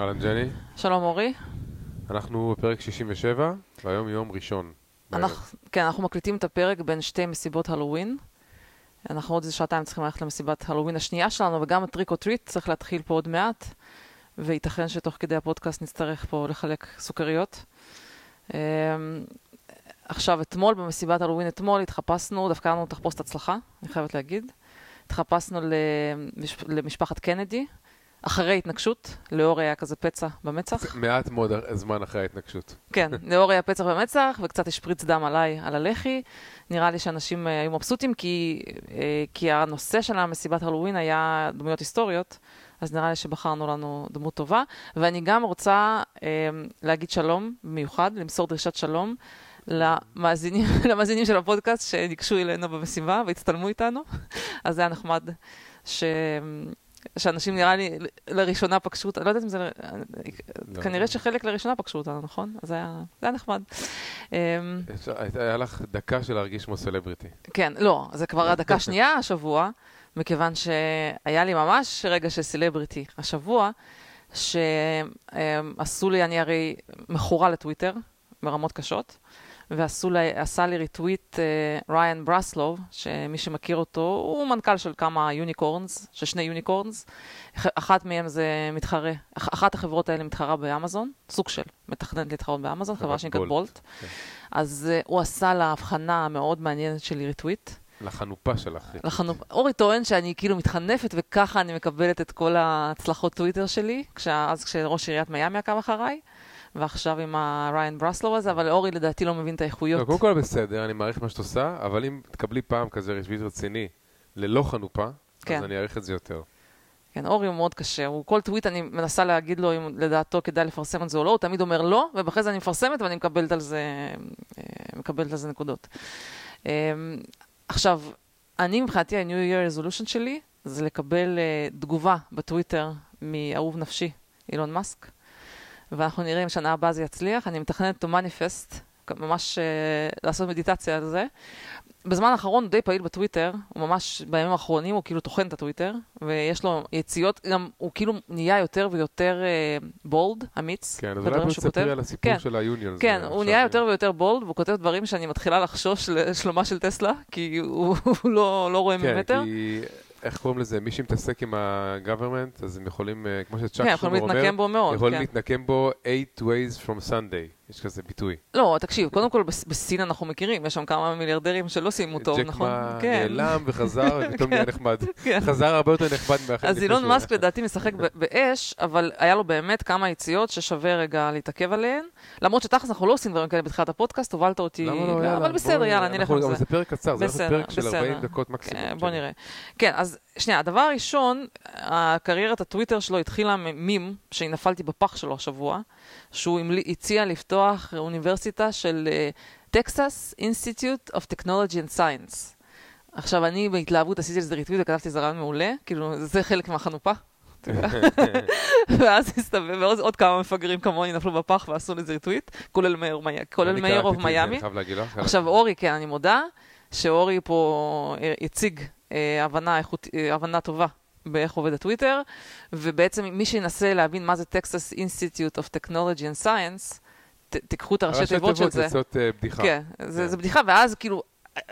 אהלן ג'ני, שלום אורי. אנחנו בפרק 67, והיום יום ראשון. אנחנו, כן, אנחנו מקליטים את הפרק בין שתי מסיבות הלואוין. אנחנו עוד איזה שעתיים צריכים ללכת למסיבת הלואוין השנייה שלנו, וגם ה trick or treat צריך להתחיל פה עוד מעט, וייתכן שתוך כדי הפודקאסט נצטרך פה לחלק סוכריות. אמ, עכשיו, אתמול, במסיבת הלואוין אתמול, התחפשנו, דווקא לנו תחפושת הצלחה, אני חייבת להגיד. התחפשנו למש, למשפחת קנדי, אחרי התנגשות, לאור היה כזה פצע במצח. מעט מאוד זמן אחרי ההתנגשות. כן, לאור היה פצע במצח, וקצת השפריץ דם עליי, על הלחי. נראה לי שאנשים אה, היו מבסוטים, כי, אה, כי הנושא של המסיבת הלואוין היה דמויות היסטוריות, אז נראה לי שבחרנו לנו דמות טובה. ואני גם רוצה אה, להגיד שלום במיוחד, למסור דרישת שלום למאזינים, למאזינים של הפודקאסט שניגשו אלינו במסיבה והצטלמו איתנו, אז זה היה נחמד. ש... שאנשים נראה לי לראשונה פגשו אותנו, לא יודעת אם זה, לא. כנראה שחלק לראשונה פגשו אותנו, נכון? אז זה היה, זה היה נחמד. אמ, היה לך דקה של להרגיש כמו סלבריטי. כן, לא, זה כבר הדקה השנייה השבוע, מכיוון שהיה לי ממש רגע של סלבריטי השבוע, שעשו לי, אני הרי מכורה לטוויטר, ברמות קשות, ועשו לי, retweet אה, ריין ברסלוב, שמי שמכיר אותו, הוא מנכ"ל של כמה unicorns, של שני unicorns. אח- אחת מהם זה מתחרה, אח- אחת החברות האלה מתחרה באמזון, סוג של מתכננת להתחרות באמזון, חברה שנקראת בולט. כן. אז uh, הוא עשה לה הבחנה מאוד מעניינת שלי retweet. לחנופה שלך. לחנו... אורי טוען שאני כאילו מתחנפת וככה אני מקבלת את כל ההצלחות טוויטר שלי, כשה... אז כשראש עיריית מיאמי עקב אחריי, ועכשיו עם הריין ברסלוב הזה, אבל אורי לדעתי לא מבין את לא, האיכויות. קודם כל בסדר, אני מעריך מה שאת עושה, אבל אם תקבלי פעם כזה רשבית רציני ללא חנופה, כן. אז אני אעריך את זה יותר. כן, אורי הוא מאוד קשה, הוא כל טוויט אני מנסה להגיד לו אם לדעתו כדאי לפרסם את זה או לא, הוא תמיד אומר לא, ואחרי זה אני מפרסמת ואני מקבלת על זה, אה, מקבלת על זה נקודות. אה, עכשיו, אני מבחינתי ה-New Year Resolution שלי זה לקבל אה, תגובה בטוויטר מאהוב נפשי, אילון מאסק, ואנחנו נראה אם שנה הבאה זה יצליח. אני מתכננת אותו מניפסט, ממש אה, לעשות מדיטציה על זה. בזמן האחרון הוא די פעיל בטוויטר, הוא ממש בימים האחרונים הוא כאילו טוחן את הטוויטר, ויש לו יציאות, גם הוא כאילו נהיה יותר ויותר בולד, אמיץ, כן, אז אולי. תספרי על הסיפור כן. של היוניון. כן, הוא נהיה יותר ויותר בולד, והוא כותב דברים שאני מתחילה לחשוש לשלומה של טסלה, כי הוא, הוא לא, לא רואה כן, ממטר. כי איך קוראים לזה? מי שמתעסק עם ה-government, אז הם יכולים, אה, כמו שצ'אק כן, שומר אומר, יכולים כן. להתנקם בו 8 ways from Sunday. יש כזה ביטוי. לא, תקשיב, קודם כל בס- בסין אנחנו מכירים, יש שם כמה מיליארדרים שלא סיימו טוב, ג'ק נכון? מה כן. נעלם וחזר, ופתאום נהיה נחמד. כן. חזר הרבה יותר נחמד מהחיים. אז אילון מאסק לדעתי משחק באש, אבל היה לו באמת כמה יציאות ששווה רגע להתעכב עליהן. למרות שתכלס אנחנו לא עושים דברים כאלה בתחילת הפודקאסט, הובלת אותי... לא? אבל בסדר, יאללה, נלך אבל זה. זה פרק קצר, זה פרק של בסדר. 40 דקות מקסימום. כן, בוא. נראה. כן, אז שנייה, הדבר הראשון, הקריירת הטוויטר שלו התחילה ממימ, שאני נפלתי בפח שלו השבוע, שהוא הציע לפתוח אוניברסיטה של Texas Institute of Technology and Science. עכשיו, אני בהתלהבות עשיתי לזה retweet וכתבתי זה רעיון מעולה, כאילו, זה חלק מהחנופה. ואז הסתבר, ועוד עוד כמה מפגרים כמוני נפלו בפח ועשו לזה retweet, כולל mayor of Miami. עכשיו, אורי, כן, אני מודה שאורי פה אה, הציג אה, הבנה, איכות, אה, הבנה טובה באיך עובד הטוויטר, ובעצם מי שינסה להבין מה זה Texas Institute of Technology and Science, ת, תיקחו את הראשי תיבות של זה. יוצאות אה, בדיחה. כן, זה, כן. זה בדיחה, ואז כאילו,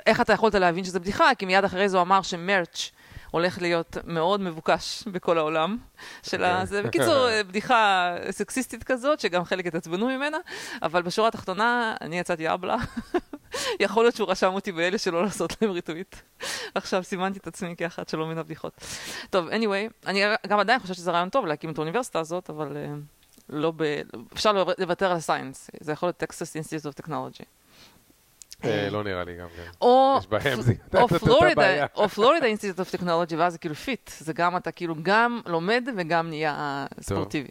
איך אתה יכולת להבין שזה בדיחה? כי מיד אחרי זה הוא אמר שמרץ' הולך להיות מאוד מבוקש בכל העולם. של כן. הזה. בקיצור, אה, בדיחה סקסיסטית כזאת, שגם חלק התעצבנו ממנה, אבל בשורה התחתונה, אני יצאתי אבלה. יכול להיות שהוא רשם אותי באלה שלא לעשות להם retweet. עכשיו סימנתי את עצמי כאחת שלא מבין הבדיחות. טוב, anyway, אני גם עדיין חושבת שזה רעיון טוב להקים את האוניברסיטה הזאת, אבל אה, לא ב... אפשר לוותר על ה science. זה יכול להיות Institute of Technology. אה, לא נראה לי גם כן. או, פלורידה. או Florida Institute of Technology, ואז זה כאילו FIT. זה גם אתה כאילו גם לומד וגם נהיה ספורטיבי.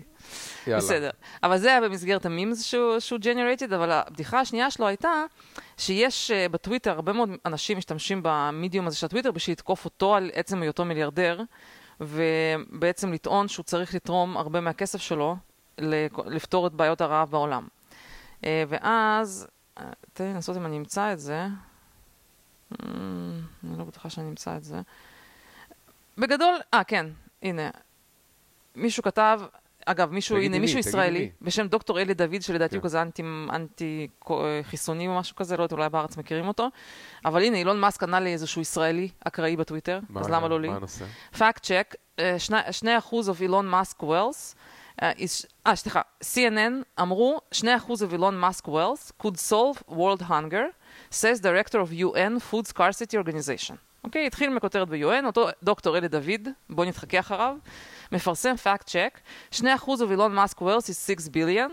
יאללה. בסדר. אבל זה היה במסגרת המימס שהוא, שהוא generated, אבל הבדיחה השנייה שלו הייתה שיש uh, בטוויטר, הרבה מאוד אנשים משתמשים במדיום הזה של הטוויטר בשביל לתקוף אותו על עצם היותו מיליארדר, ובעצם לטעון שהוא צריך לתרום הרבה מהכסף שלו לפתור את בעיות הרעב בעולם. Uh, ואז, תן לי לנסות אם אני אמצא את זה. Mm, אני לא בטוחה שאני אמצא את זה. בגדול, אה, כן, הנה. מישהו כתב, אגב, מישהו, הנה, מי, מישהו ישראלי. בשם דוקטור אלי דוד, שלדעתי כן. הוא כזה אנטי, אנטי אה, חיסוני או משהו כזה, לא יודעת, אולי בארץ מכירים אותו. אבל הנה, אילון מאסק ענה לי איזשהו ישראלי אקראי בטוויטר, אז למה לא לי? מה הנושא? fact check, שני- שני אחוז of אילון מאסק wealth, אה, אה, סליחה, CNN אמרו, שני אחוז of אילון מאסק wealth could solve world hunger, says director of UN food scarcity organization. אוקיי, התחיל מכותרת ב-UN, אותו דוקטור אלי דוד, בואו נתחכה אחריו, מפרסם fact check, שני אחוז of אילון מאסק wealth is 6 billion,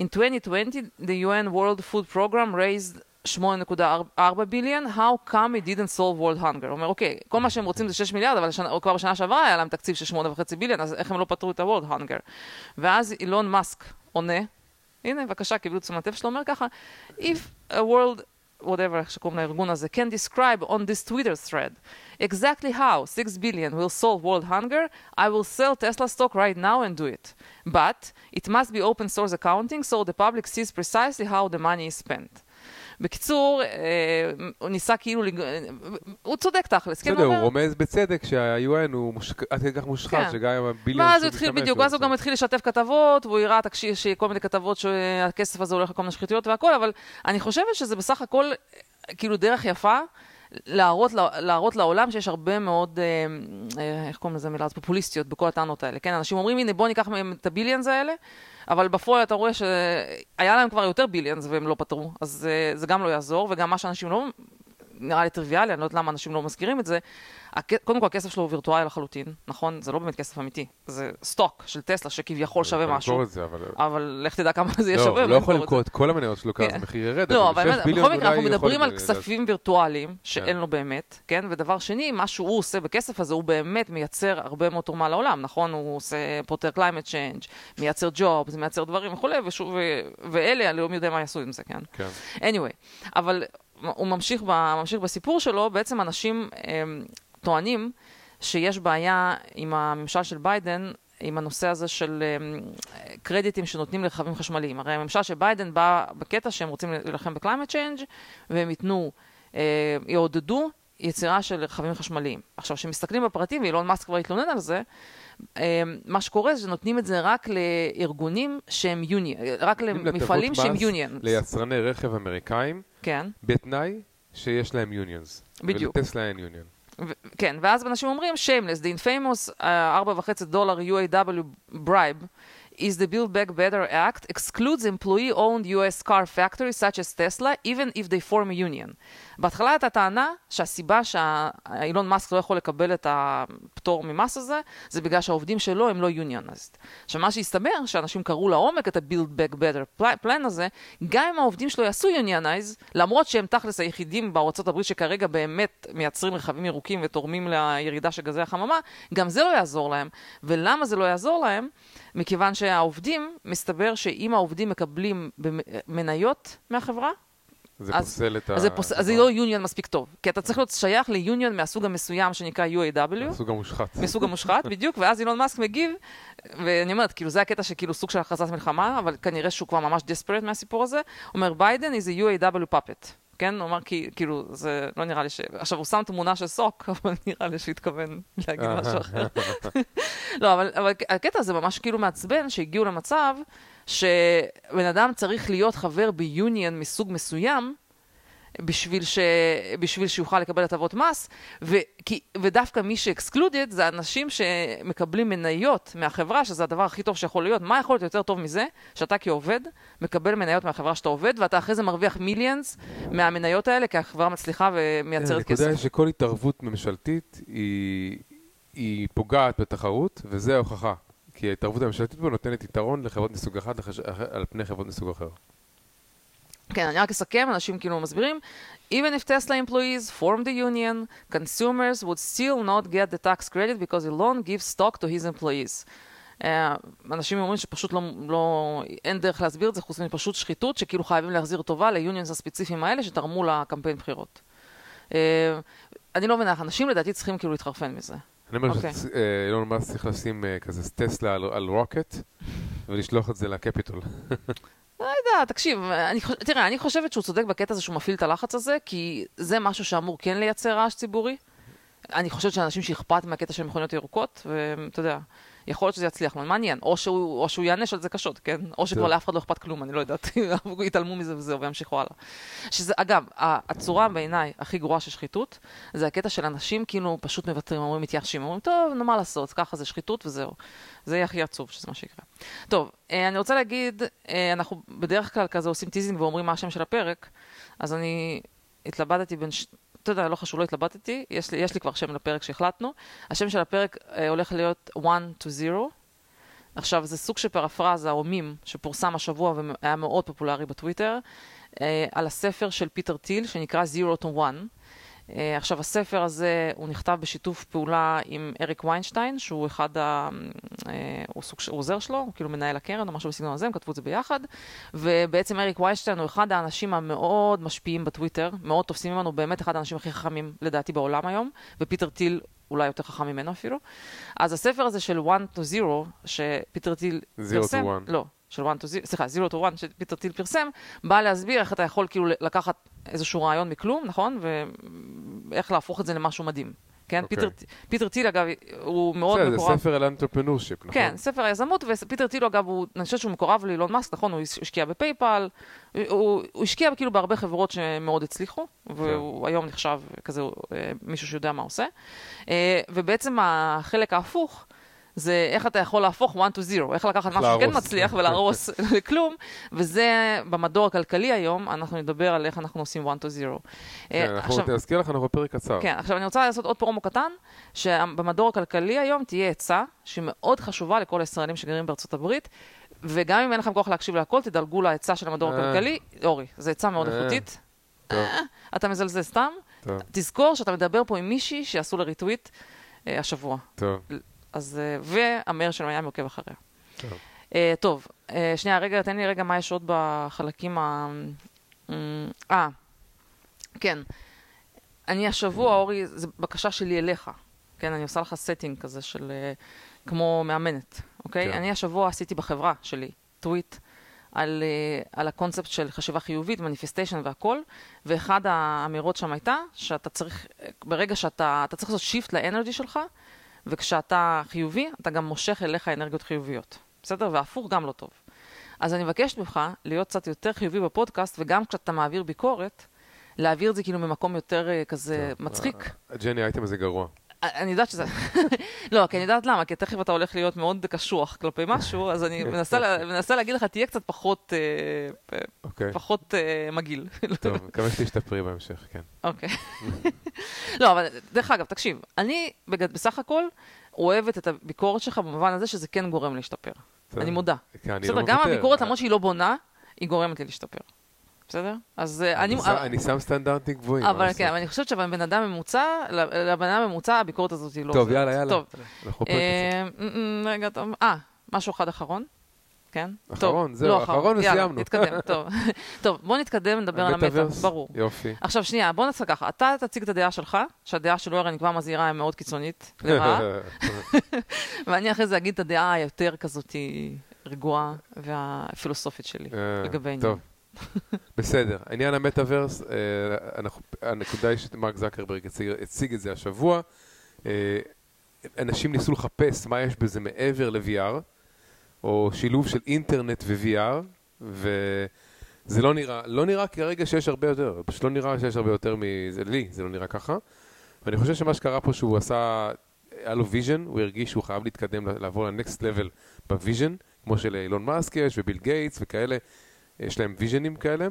in 2020 the UN World Food Program raised 8.4 ביליון, how come it didn't solve world hunger? הוא אומר, אוקיי, כל מה שהם רוצים זה 6 מיליארד, אבל השנה, כבר בשנה שעברה היה להם תקציב של 8.5 ביליון, אז איך הם לא פתרו את ה-world hunger? ואז אילון מאסק עונה, הנה, בבקשה, קיבלו תשומת לב שלו, אומר ככה, if a world, whatever, איך שקוראים לארגון הזה, can describe on this Twitter thread exactly how 6 billion will solve world hunger, I will sell Tesla stock right now and do it. But it must be open source accounting so the public sees precisely how the money is spent. בקיצור, אה, הוא ניסה כאילו. הוא צודק תכלס, כן, בסדר, הוא רומז בצדק שה-UN הוא עד כדי כך מושחת. שגם עם הביליון ואז הוא התחיל בדיוק, ואז הוא. גם התחיל לשתף כתבות, והוא הראה שכל מיני כתבות שהכסף הזה הולך לכל מיני שחיתויות והכל, אבל אני חושבת שזה בסך הכל כאילו דרך יפה להראות, לה- להראות לעולם שיש הרבה מאוד, אה, אה, איך קוראים לזה מילה, פופוליסטיות בכל הטענות האלה, כן? אנשים אומרים, הנה בוא ניקח מהם את הביליאנס האלה, אבל בפועל אתה רואה שהיה להם כבר יותר ביליאנס והם לא פתרו, אז אה, זה גם לא יעזור, וגם מה שאנשים לא... נראה לי טריוויאלי, אני לא יודעת למה אנשים לא מזכירים את זה. קודם כל, הכסף שלו הוא וירטואלי לחלוטין, נכון? זה לא באמת כסף אמיתי. זה סטוק של טסלה שכביכול שווה משהו, זה, אבל... אבל לך תדע כמה זה יהיה לא, שווה. הוא לא יכול למכור את כל המניות שלו, כי אז כן. המחיר ירד. לא, אבל בכל מקרה, אנחנו מדברים על כספים וירטואליים שאין כן. לו באמת, כן? ודבר שני, מה שהוא עושה בכסף הזה, הוא באמת מייצר הרבה מאוד תרומה לעולם, נכון? הוא עושה פותר climate change, מייצר jobs, מייצר דברים וכולי, ואלה, אני לא יודע מה יעשו עם זה, כן? כן. anyway, אבל הוא ממשיך, ב, ממשיך בסיפור שלו, בעצם אנשים הם, טוענים שיש בעיה עם הממשל של ביידן, עם הנושא הזה של הם, קרדיטים שנותנים לרכבים חשמליים. הרי הממשל של ביידן בא בקטע שהם רוצים להילחם ב climate change והם ייתנו, אה, יעודדו יצירה של רכבים חשמליים. עכשיו, כשמסתכלים בפרטים, ואילון מאסק כבר התלונן על זה, אה, מה שקורה זה שנותנים את זה רק לארגונים שהם יוניון, רק למפעלים שהם יוניון. ליצרני רכב אמריקאים, כן. בתנאי שיש להם unions. בדיוק. ולטסלה אין יוניון. ו- כן, ואז אנשים אומרים, shameless, the infamous uh, 4.5 דולר UAW bribe is the Build Back Better Act excludes employee-owned US car factories such as Tesla, even if they form a union. בהתחלה הייתה טענה שהסיבה שאילון מאסק לא יכול לקבל את הפטור ממס הזה, זה בגלל שהעובדים שלו הם לא unionized. עכשיו, מה שהסתבר, שאנשים קראו לעומק את ה-Build Back Better plan הזה, גם אם העובדים שלו יעשו unionized, למרות שהם תכלס היחידים בארצות הברית שכרגע באמת מייצרים רכבים ירוקים ותורמים לירידה של גזי החממה, גם זה לא יעזור להם. ולמה זה לא יעזור להם? מכיוון שהעובדים, מסתבר שאם העובדים מקבלים מניות מהחברה, זה אז- פוסל את ה... אז זה, פוס... אז זה לא יוניון מספיק טוב. כי אתה צריך להיות שייך ליוניון מהסוג המסוים שנקרא UAW, הסוג המושחת. מסוג המושחת, בדיוק, ואז אילון מאסק מגיב, ואני אומרת, כאילו זה הקטע שכאילו סוג של הכרזת מלחמה, אבל כנראה שהוא כבר ממש desperate מהסיפור הזה. אומר, ביידן is a UAW puppet. כן? הוא אמר, כי, כאילו, זה לא נראה לי ש... עכשיו, הוא שם תמונה של סוק, אבל נראה לי שהוא התכוון להגיד משהו אחר. לא, אבל, אבל הקטע הזה ממש כאילו מעצבן, שהגיעו למצב שבן אדם צריך להיות חבר ביוניון מסוג מסוים, בשביל, ש... בשביל שיוכל לקבל הטבות מס, ו... כי... ודווקא מי שאקסקלודד זה אנשים שמקבלים מניות מהחברה, שזה הדבר הכי טוב שיכול להיות. מה יכול להיות יותר טוב מזה? שאתה כעובד מקבל מניות מהחברה שאתה עובד, ואתה אחרי זה מרוויח מיליאנס מהמניות האלה, כי החברה מצליחה ומייצרת כסף. הנקודה היא שכל התערבות ממשלתית היא, היא פוגעת בתחרות, וזה ההוכחה. כי ההתערבות הממשלתית פה נותנת יתרון לחברות מסוג אחד לחש... על פני חברות מסוג אחר. כן, אני רק אסכם, אנשים כאילו מסבירים, even if Tesla employees form the union, consumers would still not get the tax credit because Elon gives stock to his employees. Uh, אנשים אומרים שפשוט לא, לא, אין דרך להסביר את זה, חוץ מפשוט שחיתות, שכאילו חייבים להחזיר טובה ליוניונס הספציפיים האלה שתרמו לקמפיין בחירות. Uh, אני לא מבינה, אנשים לדעתי צריכים כאילו להתחרפן מזה. אני אומר אוקיי. שאילון מאסק צריך לשים אה, כזה טסלה על, על רוקט ולשלוח את זה לקפיטול. לא יודע, תקשיב, אני, חוש- תראה, אני חושבת שהוא צודק בקטע הזה שהוא מפעיל את הלחץ הזה, כי זה משהו שאמור כן לייצר רעש ציבורי. אני חושבת שאנשים שאכפת מהקטע של מכוניות ירוקות, ואתה יודע, יכול להיות שזה יצליח, אבל מעניין. או שהוא, או שהוא יענש על זה קשות, כן? או שכבר. לאף אחד לא אכפת כלום, אני לא יודעת. יתעלמו מזה וזהו, וימשיכו הלאה. שזה, אגב, הצורה בעיניי הכי גרועה של שחיתות, זה הקטע של אנשים כאילו פשוט מוותרים, אומרים, מתייאשים, אומרים, טוב, נו, מה לעשות, ככה זה שחיתות וזהו. זה יהיה הכי עצוב שזה מה שיקרה. טוב, אה, אני רוצה להגיד, אה, אנחנו בדרך כלל כזה עושים teasing ואומרים מה השם של הפרק, אז אני התלבטתי בין... ש... אתה יודע, לא חשוב, לא התלבטתי, יש לי, יש לי כבר שם לפרק שהחלטנו. השם של הפרק אה, הולך להיות 1 to 0. עכשיו, זה סוג של פרפרזה או מים שפורסם השבוע והיה מאוד פופולרי בטוויטר, אה, על הספר של פיטר טיל שנקרא Zero to One. אה, עכשיו, הספר הזה, הוא נכתב בשיתוף פעולה עם אריק ויינשטיין, שהוא אחד ה... אה, הוא סוג הוא עוזר שלו, הוא כאילו מנהל הקרן או משהו בסגנון הזה, הם כתבו את זה ביחד. ובעצם אריק ויינשטיין הוא אחד האנשים המאוד משפיעים בטוויטר, מאוד תופסים ממנו, באמת אחד האנשים הכי חכמים לדעתי בעולם היום, ופיטר טיל אולי יותר חכם ממנו אפילו. אז הספר הזה של 1 to 0, שפיטר טיל Zero to פרסם, one. לא, של 1 to 0, סליחה, 0 to 1 שפיטר טיל פרסם, בא להסביר איך אתה יכול כאילו לקחת איזשהו רעיון מכלום, נכון? ואיך להפוך את זה למשהו מדהים. כן, אוקיי. פיטר, פיטר טיל אגב, הוא מאוד בסדר, זה מקורב. ספר על entrepreneurship, נכון? כן, ספר היזמות, ופיטר טיל הוא אגב, הוא, אני חושבת שהוא מקורב לאילון מאסק, נכון? הוא השקיע בפייפל, הוא, הוא, הוא השקיע כאילו בהרבה חברות שמאוד הצליחו, והוא היום נחשב כזה אה, מישהו שיודע מה עושה. אה, ובעצם החלק ההפוך, זה איך אתה יכול להפוך 1 to 0, איך לקחת משהו שכן. מצליח ולהרוס לכלום, וזה במדור הכלכלי היום, אנחנו נדבר על איך אנחנו עושים 1 to 0. כן, אנחנו נזכיר לך, אנחנו בפרק קצר. כן, עכשיו אני רוצה לעשות עוד פרומו קטן, שבמדור הכלכלי היום תהיה עצה שהיא מאוד חשובה לכל הישראלים שגרים בארצות הברית, וגם אם אין לכם כוח להקשיב להכל, תדלגו לעצה של המדור אה. הכלכלי. אורי, זו עצה מאוד אה. איכותית. אתה מזלזל סתם. תזכור שאתה מדבר פה עם מישהי שיעשו לה retweet אה, השבוע. טוב. אז, אה, וה mayor של מיאמי עוקב אחריה. טוב. אה, טוב, אה, שנייה, רגע, תן לי רגע מה יש עוד בחלקים ה... אה, כן. אני השבוע, אורי, זו בקשה שלי אליך. כן, אני עושה לך setting כזה של... אה, כמו מאמנת, אוקיי? כן. אני השבוע עשיתי בחברה שלי טוויט על, אה, על הקונספט של חשיבה חיובית, manifestation והכל, ואחד האמירות שם הייתה שאתה צריך, ברגע שאתה, אתה צריך לעשות shift ל energy שלך, וכשאתה חיובי, אתה גם מושך אליך אנרגיות חיוביות. בסדר? והפוך גם לא טוב. אז אני מבקשת ממך להיות קצת יותר חיובי בפודקאסט, וגם כשאתה מעביר ביקורת, להעביר את זה כאילו ממקום יותר אה, כזה. מצחיק. אה, ג'ני, האייטם הזה גרוע. אני יודעת שזה... לא, כי אני יודעת למה, כי תכף אתה הולך להיות מאוד קשוח כלפי משהו, אז אני מנסה, לה- מנסה להגיד לך, תהיה קצת פחות, אה, אוקיי. פחות אה, מגעיל. טוב, מקווה שתשתפרי בהמשך, כן. אוקיי. לא, אבל דרך אגב, תקשיב, אני בגד, בסך הכל אוהבת את הביקורת שלך במובן הזה שזה כן גורם להשתפר. אני מודה. כן, אני בסדר, לא גם. הביקורת, למרות שהיא לא בונה, היא גורמת לי להשתפר. בסדר? אז אה, אני... אני שם- סטנדרטים גבוהים. אבל כן, אבל? אני חושבת שבן אדם ממוצע, לבן אדם ממוצע הביקורת הזאת היא לא... טוב. יאללה, יאללה. טוב. אה, רגע, טוב. אה, משהו אחד אחרון? כן? אחרון, טוב, זהו, לא אחרון יאללה, וסיימנו. נתקדם, טוב. טוב, בוא נתקדם, נדבר על המטה? ברור. יופי. עכשיו, שנייה, בוא נעשה ככה. אתה תציג את הדעה שלך, שהדעה הרי אני כבר מזהירה, היא מאוד קיצונית, לרעה, ואני אחרי זה אגיד את הדעה היותר כזאת רגועה והפילוסופית שלי אה, לגבי העניין. טוב. בסדר, עניין המטאוורס, אה, הנקודה היא שמרק זקרברג הציג, הציג את זה השבוע. אה, אנשים ניסו לחפש מה יש בזה מעבר ל-VR, או שילוב של אינטרנט ו-VR, וזה לא נראה, לא נראה כרגע שיש הרבה יותר, פשוט לא נראה שיש הרבה יותר מזה, לי זה לא נראה ככה. ואני חושב שמה שקרה פה שהוא עשה, היה לו vision, הוא הרגיש שהוא חייב להתקדם, לעבור ל next level ב vision, כמו שלאילון מאסק יש וביל גייטס וכאלה, יש להם vision ים כאלה,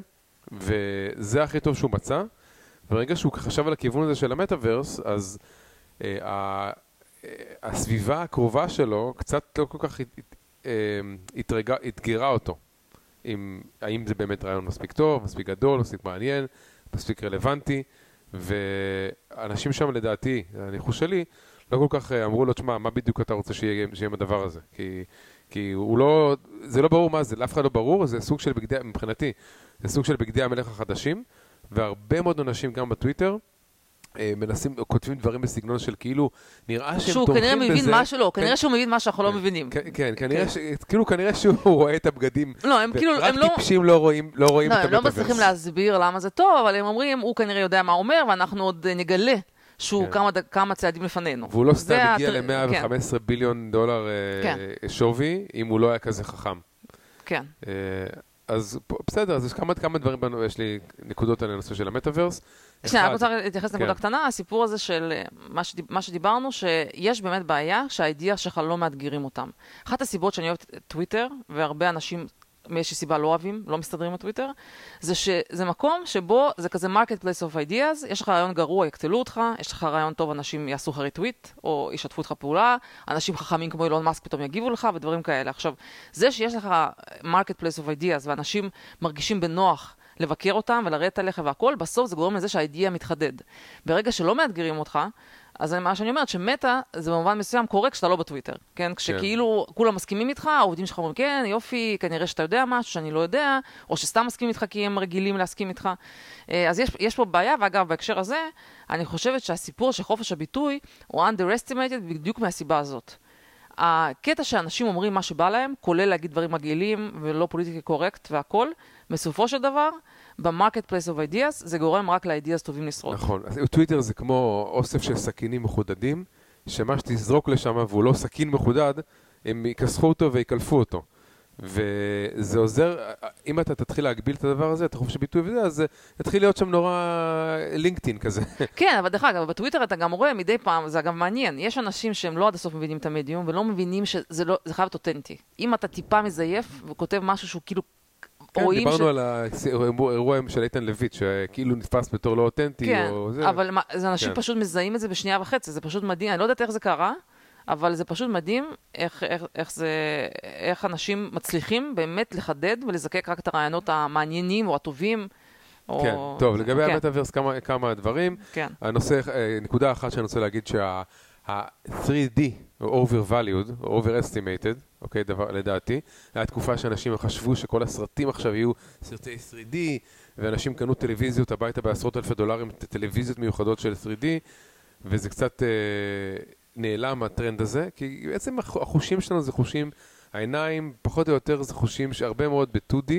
וזה הכי טוב שהוא מצא. ברגע שהוא חשב על הכיוון הזה של המטאוורס, אז אה, ה- אה, הסביבה הקרובה שלו קצת לא כל כך הת- אה, התרגה- אתגרה אותו. עם, האם זה באמת רעיון מספיק טוב, מספיק גדול, מספיק מעניין, מספיק רלוונטי, ואנשים שם לדעתי, הניחוש שלי, לא כל כך אה, אמרו לו, תשמע, מה בדיוק אתה רוצה שיהיה, שיהיה עם הדבר הזה? כי, כי הוא לא, זה לא ברור מה זה, לאף אחד לא ברור, זה סוג של בגדי, מבחינתי, זה סוג של בגדי המלך החדשים, והרבה מאוד אנשים גם בטוויטר, אה, מנסים, כותבים דברים בסגנון של כאילו, נראה שהם שהוא תומכים כנראה בזה. מבין משהו, לא, כן. כנראה שהוא מבין מה שאנחנו לא מבינים. כן, כן, כנראה כן. כאילו כנראה שהוא רואה את הבגדים. לא, הם כאילו, הם לא... רק טיפשים לא רואים, לא רואים לא, את הם לא המטאוורס. מצליחים להסביר למה זה טוב, אבל הם אומרים, הוא כנראה יודע מה הוא אומר, ואנחנו עוד נגלה שהוא כן. כמה, כמה צעדים לפנינו. והוא לא סתם הגיע הטר- כן, ל-115 ביליון דולר אה, כן. שווי, אם הוא לא היה כזה חכם. כן. אה, אז בסדר, אז יש כמה, כמה דברים, בנו, יש לי נקודות על הנושא של המטאוורס. שנייה, אני רוצה להתייחס לנקודה כן. קטנה, הסיפור הזה של אה, מה, שדיב, מה שדיברנו, שיש באמת בעיה שהאידיאה שלך לא מאתגרים אותם. אחת הסיבות שאני אוהבת את טוויטר, והרבה אנשים מאיזושהי סיבה לא אוהבים, לא מסתדרים עם הטוויטר, זה שזה מקום שבו זה כזה market place of ideas, יש לך רעיון גרוע, יקטלו אותך, יש לך רעיון טוב, אנשים יעשו לך ריטוויט, או ישתפו איתך פעולה, אנשים חכמים כמו אילון מאסק פתאום יגיבו לך, ודברים כאלה. עכשיו, זה שיש לך market place of ideas, ואנשים מרגישים בנוח לבקר אותם ולרדת עליך והכל, בסוף זה גורם לזה שהאידיאה מתחדד. ברגע שלא מאתגרים אותך, אז מה שאני אומרת, שמטא זה במובן מסוים קורה כשאתה לא בטוויטר, כן? כשכאילו כולם מסכימים איתך, העובדים שלך אומרים, כן, יופי, כנראה שאתה יודע משהו שאני לא יודע, או שסתם מסכימים איתך כי הם רגילים להסכים איתך. אה, אז יש, יש פה בעיה, ואגב, בהקשר הזה, אני חושבת שהסיפור של חופש הביטוי הוא underestimated בדיוק מהסיבה הזאת. הקטע שאנשים אומרים מה שבא להם, כולל להגיד דברים מגעילים ולא politically correct והכל, בסופו של דבר, ב marketplace of ideas, זה גורם רק ל ideas טובים לשרוד. נכון. אז טוויטר זה כמו אוסף של סכינים מחודדים, שמה שתזרוק לשם והוא לא סכין מחודד, הם יכסחו אותו ויקלפו אותו. וזה עוזר, אם אתה תתחיל להגביל את הדבר הזה, את החופש הביטוי וזה, אז יתחיל להיות שם נורא לינקדאין כזה. כן, אבל דרך אגב, בטוויטר אתה גם רואה מדי פעם, זה אגב מעניין, יש אנשים שהם לא עד הסוף מבינים את המדיום, ולא מבינים שזה לא, חייב להיות אותנטי. אם אתה טיפה מזייף וכותב משהו שהוא כאילו... כן, דיברנו ש- על האירוע של איתן לויט, שכאילו נתפס בתור לא אותנטי, כן, או זה. אבל מה, זה אנשים כן. פשוט מזהים את זה בשנייה וחצי, זה פשוט מדהים, אני לא יודעת איך זה קרה, אבל זה פשוט מדהים איך, איך, איך, זה, איך אנשים מצליחים באמת לחדד ולזקק רק את הרעיונות המעניינים או הטובים. או... כן, טוב, לגבי כן, המטאוורס כמה, כמה דברים. כן, הנושא, אה, נקודה אחת שאני רוצה להגיד שה-3D, או overvalued, או overestimated, אוקיי, דבר, לדעתי, הייתה תקופה שאנשים חשבו שכל הסרטים עכשיו יהיו סרטי 3D, ואנשים קנו טלוויזיות הביתה בעשרות אלפי דולרים, טלוויזיות מיוחדות של 3D, וזה קצת אה, נעלם הטרנד הזה, כי בעצם הח- החושים שלנו זה חושים, העיניים פחות או יותר זה חושים שהרבה מאוד ב-2D,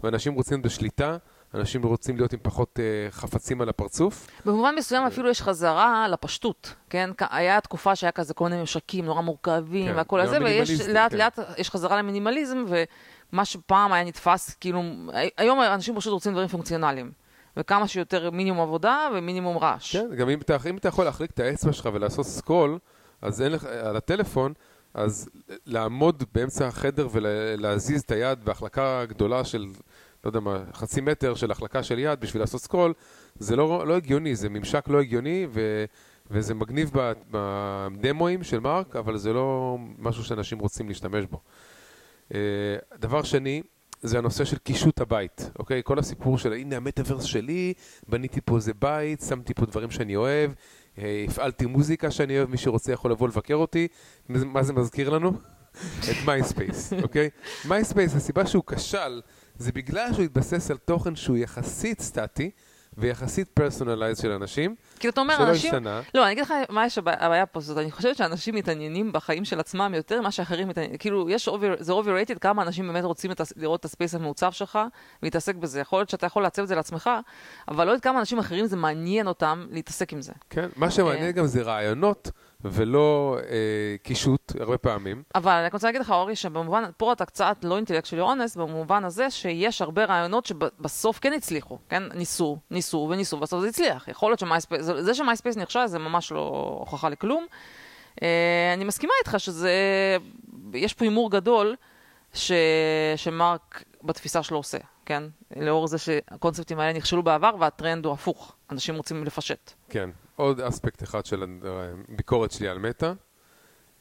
ואנשים רוצים בשליטה. אנשים רוצים להיות עם פחות אה, חפצים על הפרצוף. במובן מסוים אפילו יש חזרה לפשטות, כן? היה תקופה שהיה כזה כל מיני ממשקים נורא מורכבים כן, והכל הזה, ויש לאט כן. לאט, יש חזרה למינימליזם, ומה שפעם היה נתפס, כאילו, היום אנשים פשוט רוצים דברים פונקציונליים. וכמה שיותר מינימום עבודה ומינימום רעש. כן, גם אם אתה, אם אתה יכול להחליק את האצבע שלך ולעשות סקרול, אז אין לך, על הטלפון, אז לעמוד באמצע החדר ולהזיז את היד בהחלקה גדולה של, לא יודע מה, חצי מטר של החלקה של יד בשביל לעשות סקרול, זה לא, לא הגיוני, זה ממשק לא הגיוני, ו, וזה מגניב בדמואים של מרק, אבל זה לא משהו שאנשים רוצים להשתמש בו. אה, דבר שני, זה הנושא של קישוט הבית, אוקיי? כל הסיפור של הנה המטאוורס שלי, בניתי פה איזה בית, שמתי פה דברים שאני אוהב, אה, הפעלתי מוזיקה שאני אוהב, מי שרוצה יכול לבוא לבקר אותי. מה זה מזכיר לנו? את מייספייס, אוקיי? מייספייס, הסיבה שהוא כשל, זה בגלל שהוא התבסס על תוכן שהוא יחסית סטטי ויחסית personalized של אנשים, כאילו, אתה אומר, שלא אנשים... השתנה. לא, אני אגיד לך מה יש הבע- הבעיה פה, זאת אני חושבת שאנשים מתעניינים בחיים של עצמם יותר ממה שאחרים מתעניינים. כאילו, יש over, זה overrated כמה אנשים באמת רוצים את, לראות את ה space המעוצב שלך ולהתעסק בזה. יכול להיות שאתה יכול לעצב את זה לעצמך, אבל לא יודעת כמה אנשים אחרים זה מעניין אותם להתעסק עם זה. כן, מה שמעניין אה. גם זה רעיונות ולא אה, קישוט, הרבה פעמים. אבל אני רוצה להגיד לך, אורי, שבמובן, פה אתה קצת לא אינטלקטואלי אונס, במובן הזה שיש הרבה רעיונות שבסוף כן הצליחו, כן? ניסו, ניסו וניסו, ובסוף זה הצליח. יכול להיות שמייספייס, זה שמייספייס נכשל זה ממש לא הוכחה לכלום. אה, אני מסכימה איתך שזה, יש פה הימור גדול ש, שמרק בתפיסה שלו עושה, כן? לאור זה שהקונספטים האלה נכשלו בעבר והטרנד הוא הפוך, אנשים רוצים לפשט. כן, עוד אספקט אחד של הביקורת שלי על מטא,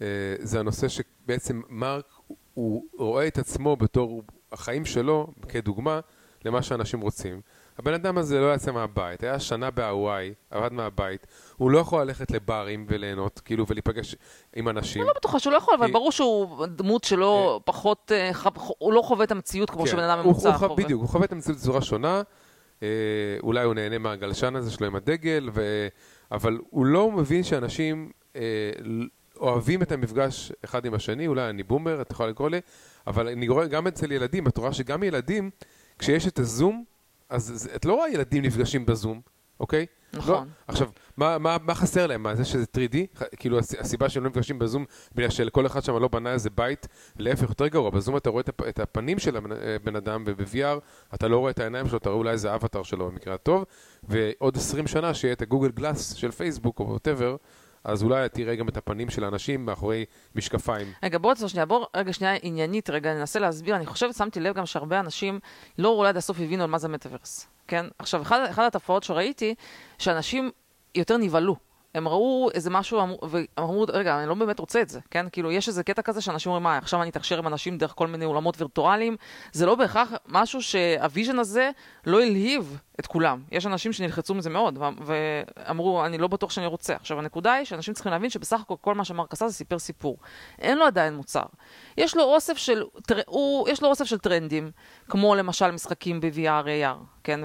אה, זה הנושא שבעצם מרק, הוא רואה את עצמו בתור החיים שלו, כדוגמה, למה שאנשים רוצים. הבן אדם הזה לא יצא מהבית, היה שנה בהוואי, עבד מהבית, הוא לא יכול ללכת לברים וליהנות, כאילו, ולהיפגש עם אנשים. אני לא בטוחה שהוא לא יכול, אבל ברור שהוא דמות שלו פחות, אה, הוא לא חווה את המציאות כמו כן, שבן אדם ממוצע חווה. בדיוק, הוא חווה את המציאות בצורה שונה, אה, אולי הוא נהנה מהגלשן הזה שלו עם הדגל. אבל הוא לא מבין שאנשים אה, אוהבים את המפגש אחד עם השני, אולי אני בומר, את יכולה לקרוא לי, אבל אני רואה גם אצל ילדים, את רואה שגם ילדים, כשיש את הזום, אז את לא רואה ילדים נפגשים בזום, אוקיי? נכון. לא, עכשיו, מה, מה, מה חסר להם? מה, זה שזה 3D? ח- כאילו, הס- הסיבה שהם לא נפגשים בזום, בגלל שלכל אחד שם לא בנה איזה בית, להפך, יותר גרוע. בזום אתה רואה את, הפ- את הפנים של הבן אה, אדם, וב-VR אתה לא רואה את העיניים שלו, אתה רואה אולי איזה אבטר שלו במקרה הטוב, ועוד 20 שנה שיהיה את הגוגל גלאס של פייסבוק או ווטאבר, אז אולי תראה גם את הפנים של האנשים מאחורי משקפיים. רגע, בוא תעצור שנייה, בוא רגע שנייה עניינית, רגע ננסה להסביר. אני חושבת, שמתי לב גם שהרבה אנשים לא אולי עד הסוף הבינו על מה זה מטאוורס, כן? עכשיו, אחד, אחד התופעות שראיתי, שאנשים יותר נבהלו. הם ראו איזה משהו אמרו- ואמרו, רגע, אני לא באמת רוצה את זה, כן? כאילו, יש איזה קטע כזה שאנשים אומרים, מה, עכשיו אני אתקשר עם אנשים דרך כל מיני עולמות וירטואליים? זה לא בהכרח משהו שה vision הזה לא הלהיב את כולם. יש אנשים שנלחצו מזה מאוד, ואמרו, אני לא בטוח שאני רוצה. עכשיו, הנקודה היא שאנשים צריכים להבין שבסך הכל כל מה שמרק עשה זה סיפר סיפור. אין לו עדיין מוצר. יש לו אוסף של, הוא, יש לו אוסף של טרנדים, כמו למשל משחקים ב-VR, AR, כן,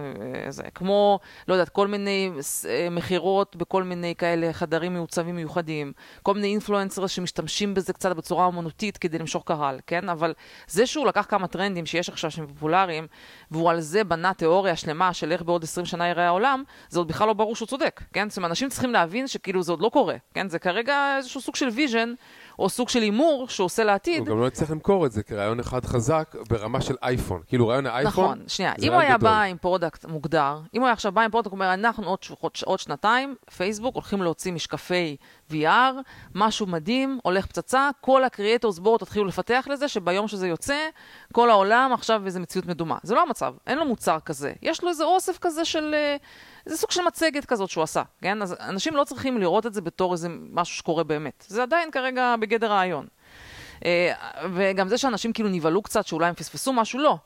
זה, כמו, לא יודעת, כל מיני אה, מכירות בכל מיני כאלה חדרים מעוצבים מיוחדים, כל מיני influencer שמשתמשים בזה קצת בצורה אומנותית כדי למשוך קהל, כן? אבל זה שהוא לקח כמה טרנדים שיש עכשיו שהם פופולריים, והוא על זה בנה תיאוריה שלמה של איך בעוד 20 שנה ייראה העולם, זה עוד בכלל לא ברור שהוא צודק, כן? זאת אומרת, אנשים צריכים להבין שכאילו זה עוד לא קורה, כן? זה כרגע איזשהו סוג של vision, או סוג של הימור שהוא עושה לעתיד. הוא גם לא יצטרך למכור את זה כרעיון אחד חזק ברמה של אייפון. כאילו, רעיון האייפון, נכון, שנייה. אם הוא היה גדול. בא עם product מוגדר, אם הוא היה עכשיו בא עם product, הוא אומר, אנחנו עוד, עוד, עוד שנתיים, פייסבוק, הולכים להוציא משקפי VR, משהו מדהים, הולך פצצה, כל ה creators בואו תתחילו לפתח לזה, שביום שזה יוצא, כל העולם עכשיו איזה מציאות מדומה. זה לא המצב, אין לו מוצר כזה. יש לו איזה אוסף כזה של... אה, זה סוג של מצגת כזאת שהוא עשה, כן? אז אנשים לא צריכים לראות את זה בתור איזה משהו שקורה באמת. זה עדיין כרגע בגדר רעיון. אה, וגם זה שאנשים כאילו נבהלו קצת, שאולי הם פספסו משהו, לא.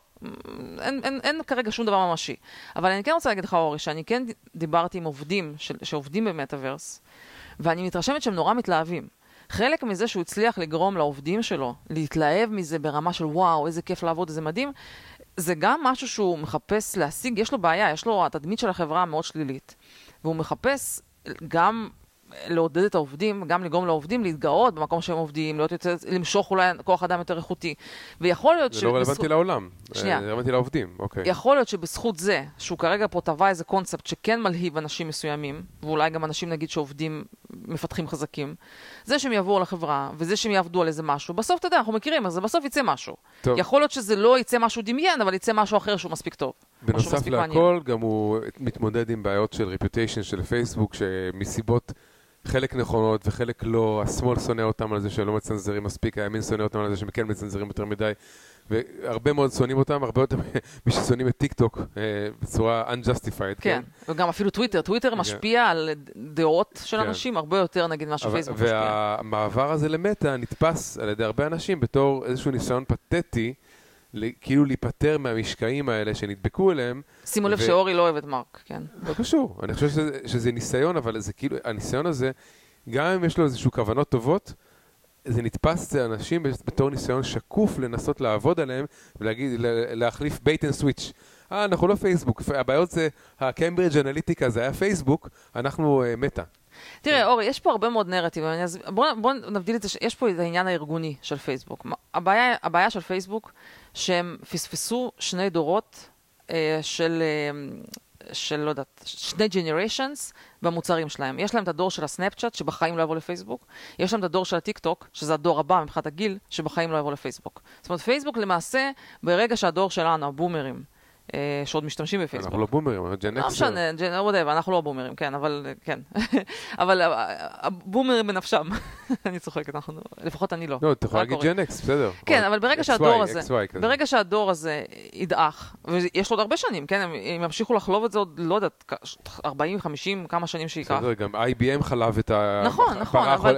אין, אין, אין כרגע שום דבר ממשי. אבל אני כן רוצה להגיד לך, אורי, שאני כן דיברתי עם עובדים של, שעובדים במטאוורס, ואני מתרשמת שהם נורא מתלהבים. חלק מזה שהוא הצליח לגרום לעובדים שלו להתלהב מזה ברמה של וואו, איזה כיף לעבוד, איזה מדהים, זה גם משהו שהוא מחפש להשיג, יש לו בעיה, יש לו, התדמית של החברה מאוד שלילית, והוא מחפש גם לעודד את העובדים, גם לגרום לעובדים להתגאות במקום שהם עובדים, להיות יותר, למשוך אולי כוח אדם יותר איכותי. ויכול להיות זה לא רלוונטי לעולם. שנייה. זה רלוונטי לעובדים, אוקיי. יכול להיות שבזכות זה, שהוא כרגע פה טבע איזה קונספט שכן מלהיב אנשים מסוימים, ואולי גם אנשים נגיד שעובדים מפתחים חזקים, זה שהם יבואו לחברה, וזה שהם יעבדו על איזה משהו, בסוף אתה יודע, אנחנו מכירים, אז זה בסוף יצא משהו. טוב. יכול להיות שזה לא יצא משהו דמיין, אבל יצא משהו אחר שהוא מספיק טוב. בנוסף מעניין. להכל, גם הוא מתמודד עם בעיות של reputation של פייסבוק, שמסיבות חלק נכונות וחלק לא, השמאל שונא אותם על זה שהם לא מצנזרים מספיק, הימין שונא אותם על זה שהם כן מצנזרים יותר מדי, והרבה מאוד שונאים אותם, הרבה יותר מששונאים את טיק טוק אה, בצורה unjustified, כן, וגם אפילו טוויטר, טוויטר משפיע על דעות של כן. אנשים הרבה יותר נגיד מה שפייסבוק משפיע. והמעבר הזה למטא נתפס על ידי הרבה אנשים בתור איזשהו ניסיון פתטי, כאילו להיפטר מהמשקעים האלה שנדבקו אליהם. שימו לב ו- שאורי לא אוהב את מרק, כן. לא קשור, אני חושב שזה, שזה ניסיון, אבל זה כאילו, הניסיון הזה, גם אם יש לו איזשהו כוונות טובות, זה נתפס אצל אנשים בתור ניסיון שקוף לנסות לעבוד עליהם ולהגיד, לה- להחליף bait and switch. אה, אנחנו לא פייסבוק, הבעיות זה, ה Cambridge Analytica זה היה פייסבוק, אנחנו uh, מטא. תראה, אורי, יש פה הרבה מאוד נרטיבים. אני אסביר- בוא, נבדיל את זה, יש פה את העניין הארגוני של פייסבוק. הבעיה, הבעיה של פייסבוק, שהם פספסו שני דורות אה, של, אה, של, לא יודעת, שני ג'נריישנס במוצרים שלהם. יש להם את הדור של הסנאפצ'אט, שבחיים לא יבוא לפייסבוק. יש להם את הדור של הטיק טוק, שזה הדור הבא מבחינת הגיל, שבחיים לא יבוא לפייסבוק. זאת אומרת, פייסבוק למעשה, ברגע שהדור שלנו, הבומרים, שעוד משתמשים בפייסבוק, אנחנו לא בומרים, אנחנו ג'ן לא אקסר. משנה, ג'ן- whatever, אנחנו לא בומרים, כן, אבל כן. אבל אה, הבומרים בנפשם. אני צוחקת, אנחנו, לפחות אני לא. לא, אתה יכול להגיד. Gen X, בסדר. כן, אבל ברגע שהדור הזה. ברגע שהדור הזה ידעך, ויש לו עוד הרבה שנים, כן, הם, ימשיכו לחלוב את זה עוד, לא יודעת, 40, 50, כמה שנים שייקח. בסדר, גם IBM חלב את ה... נכון, נכון, אבל,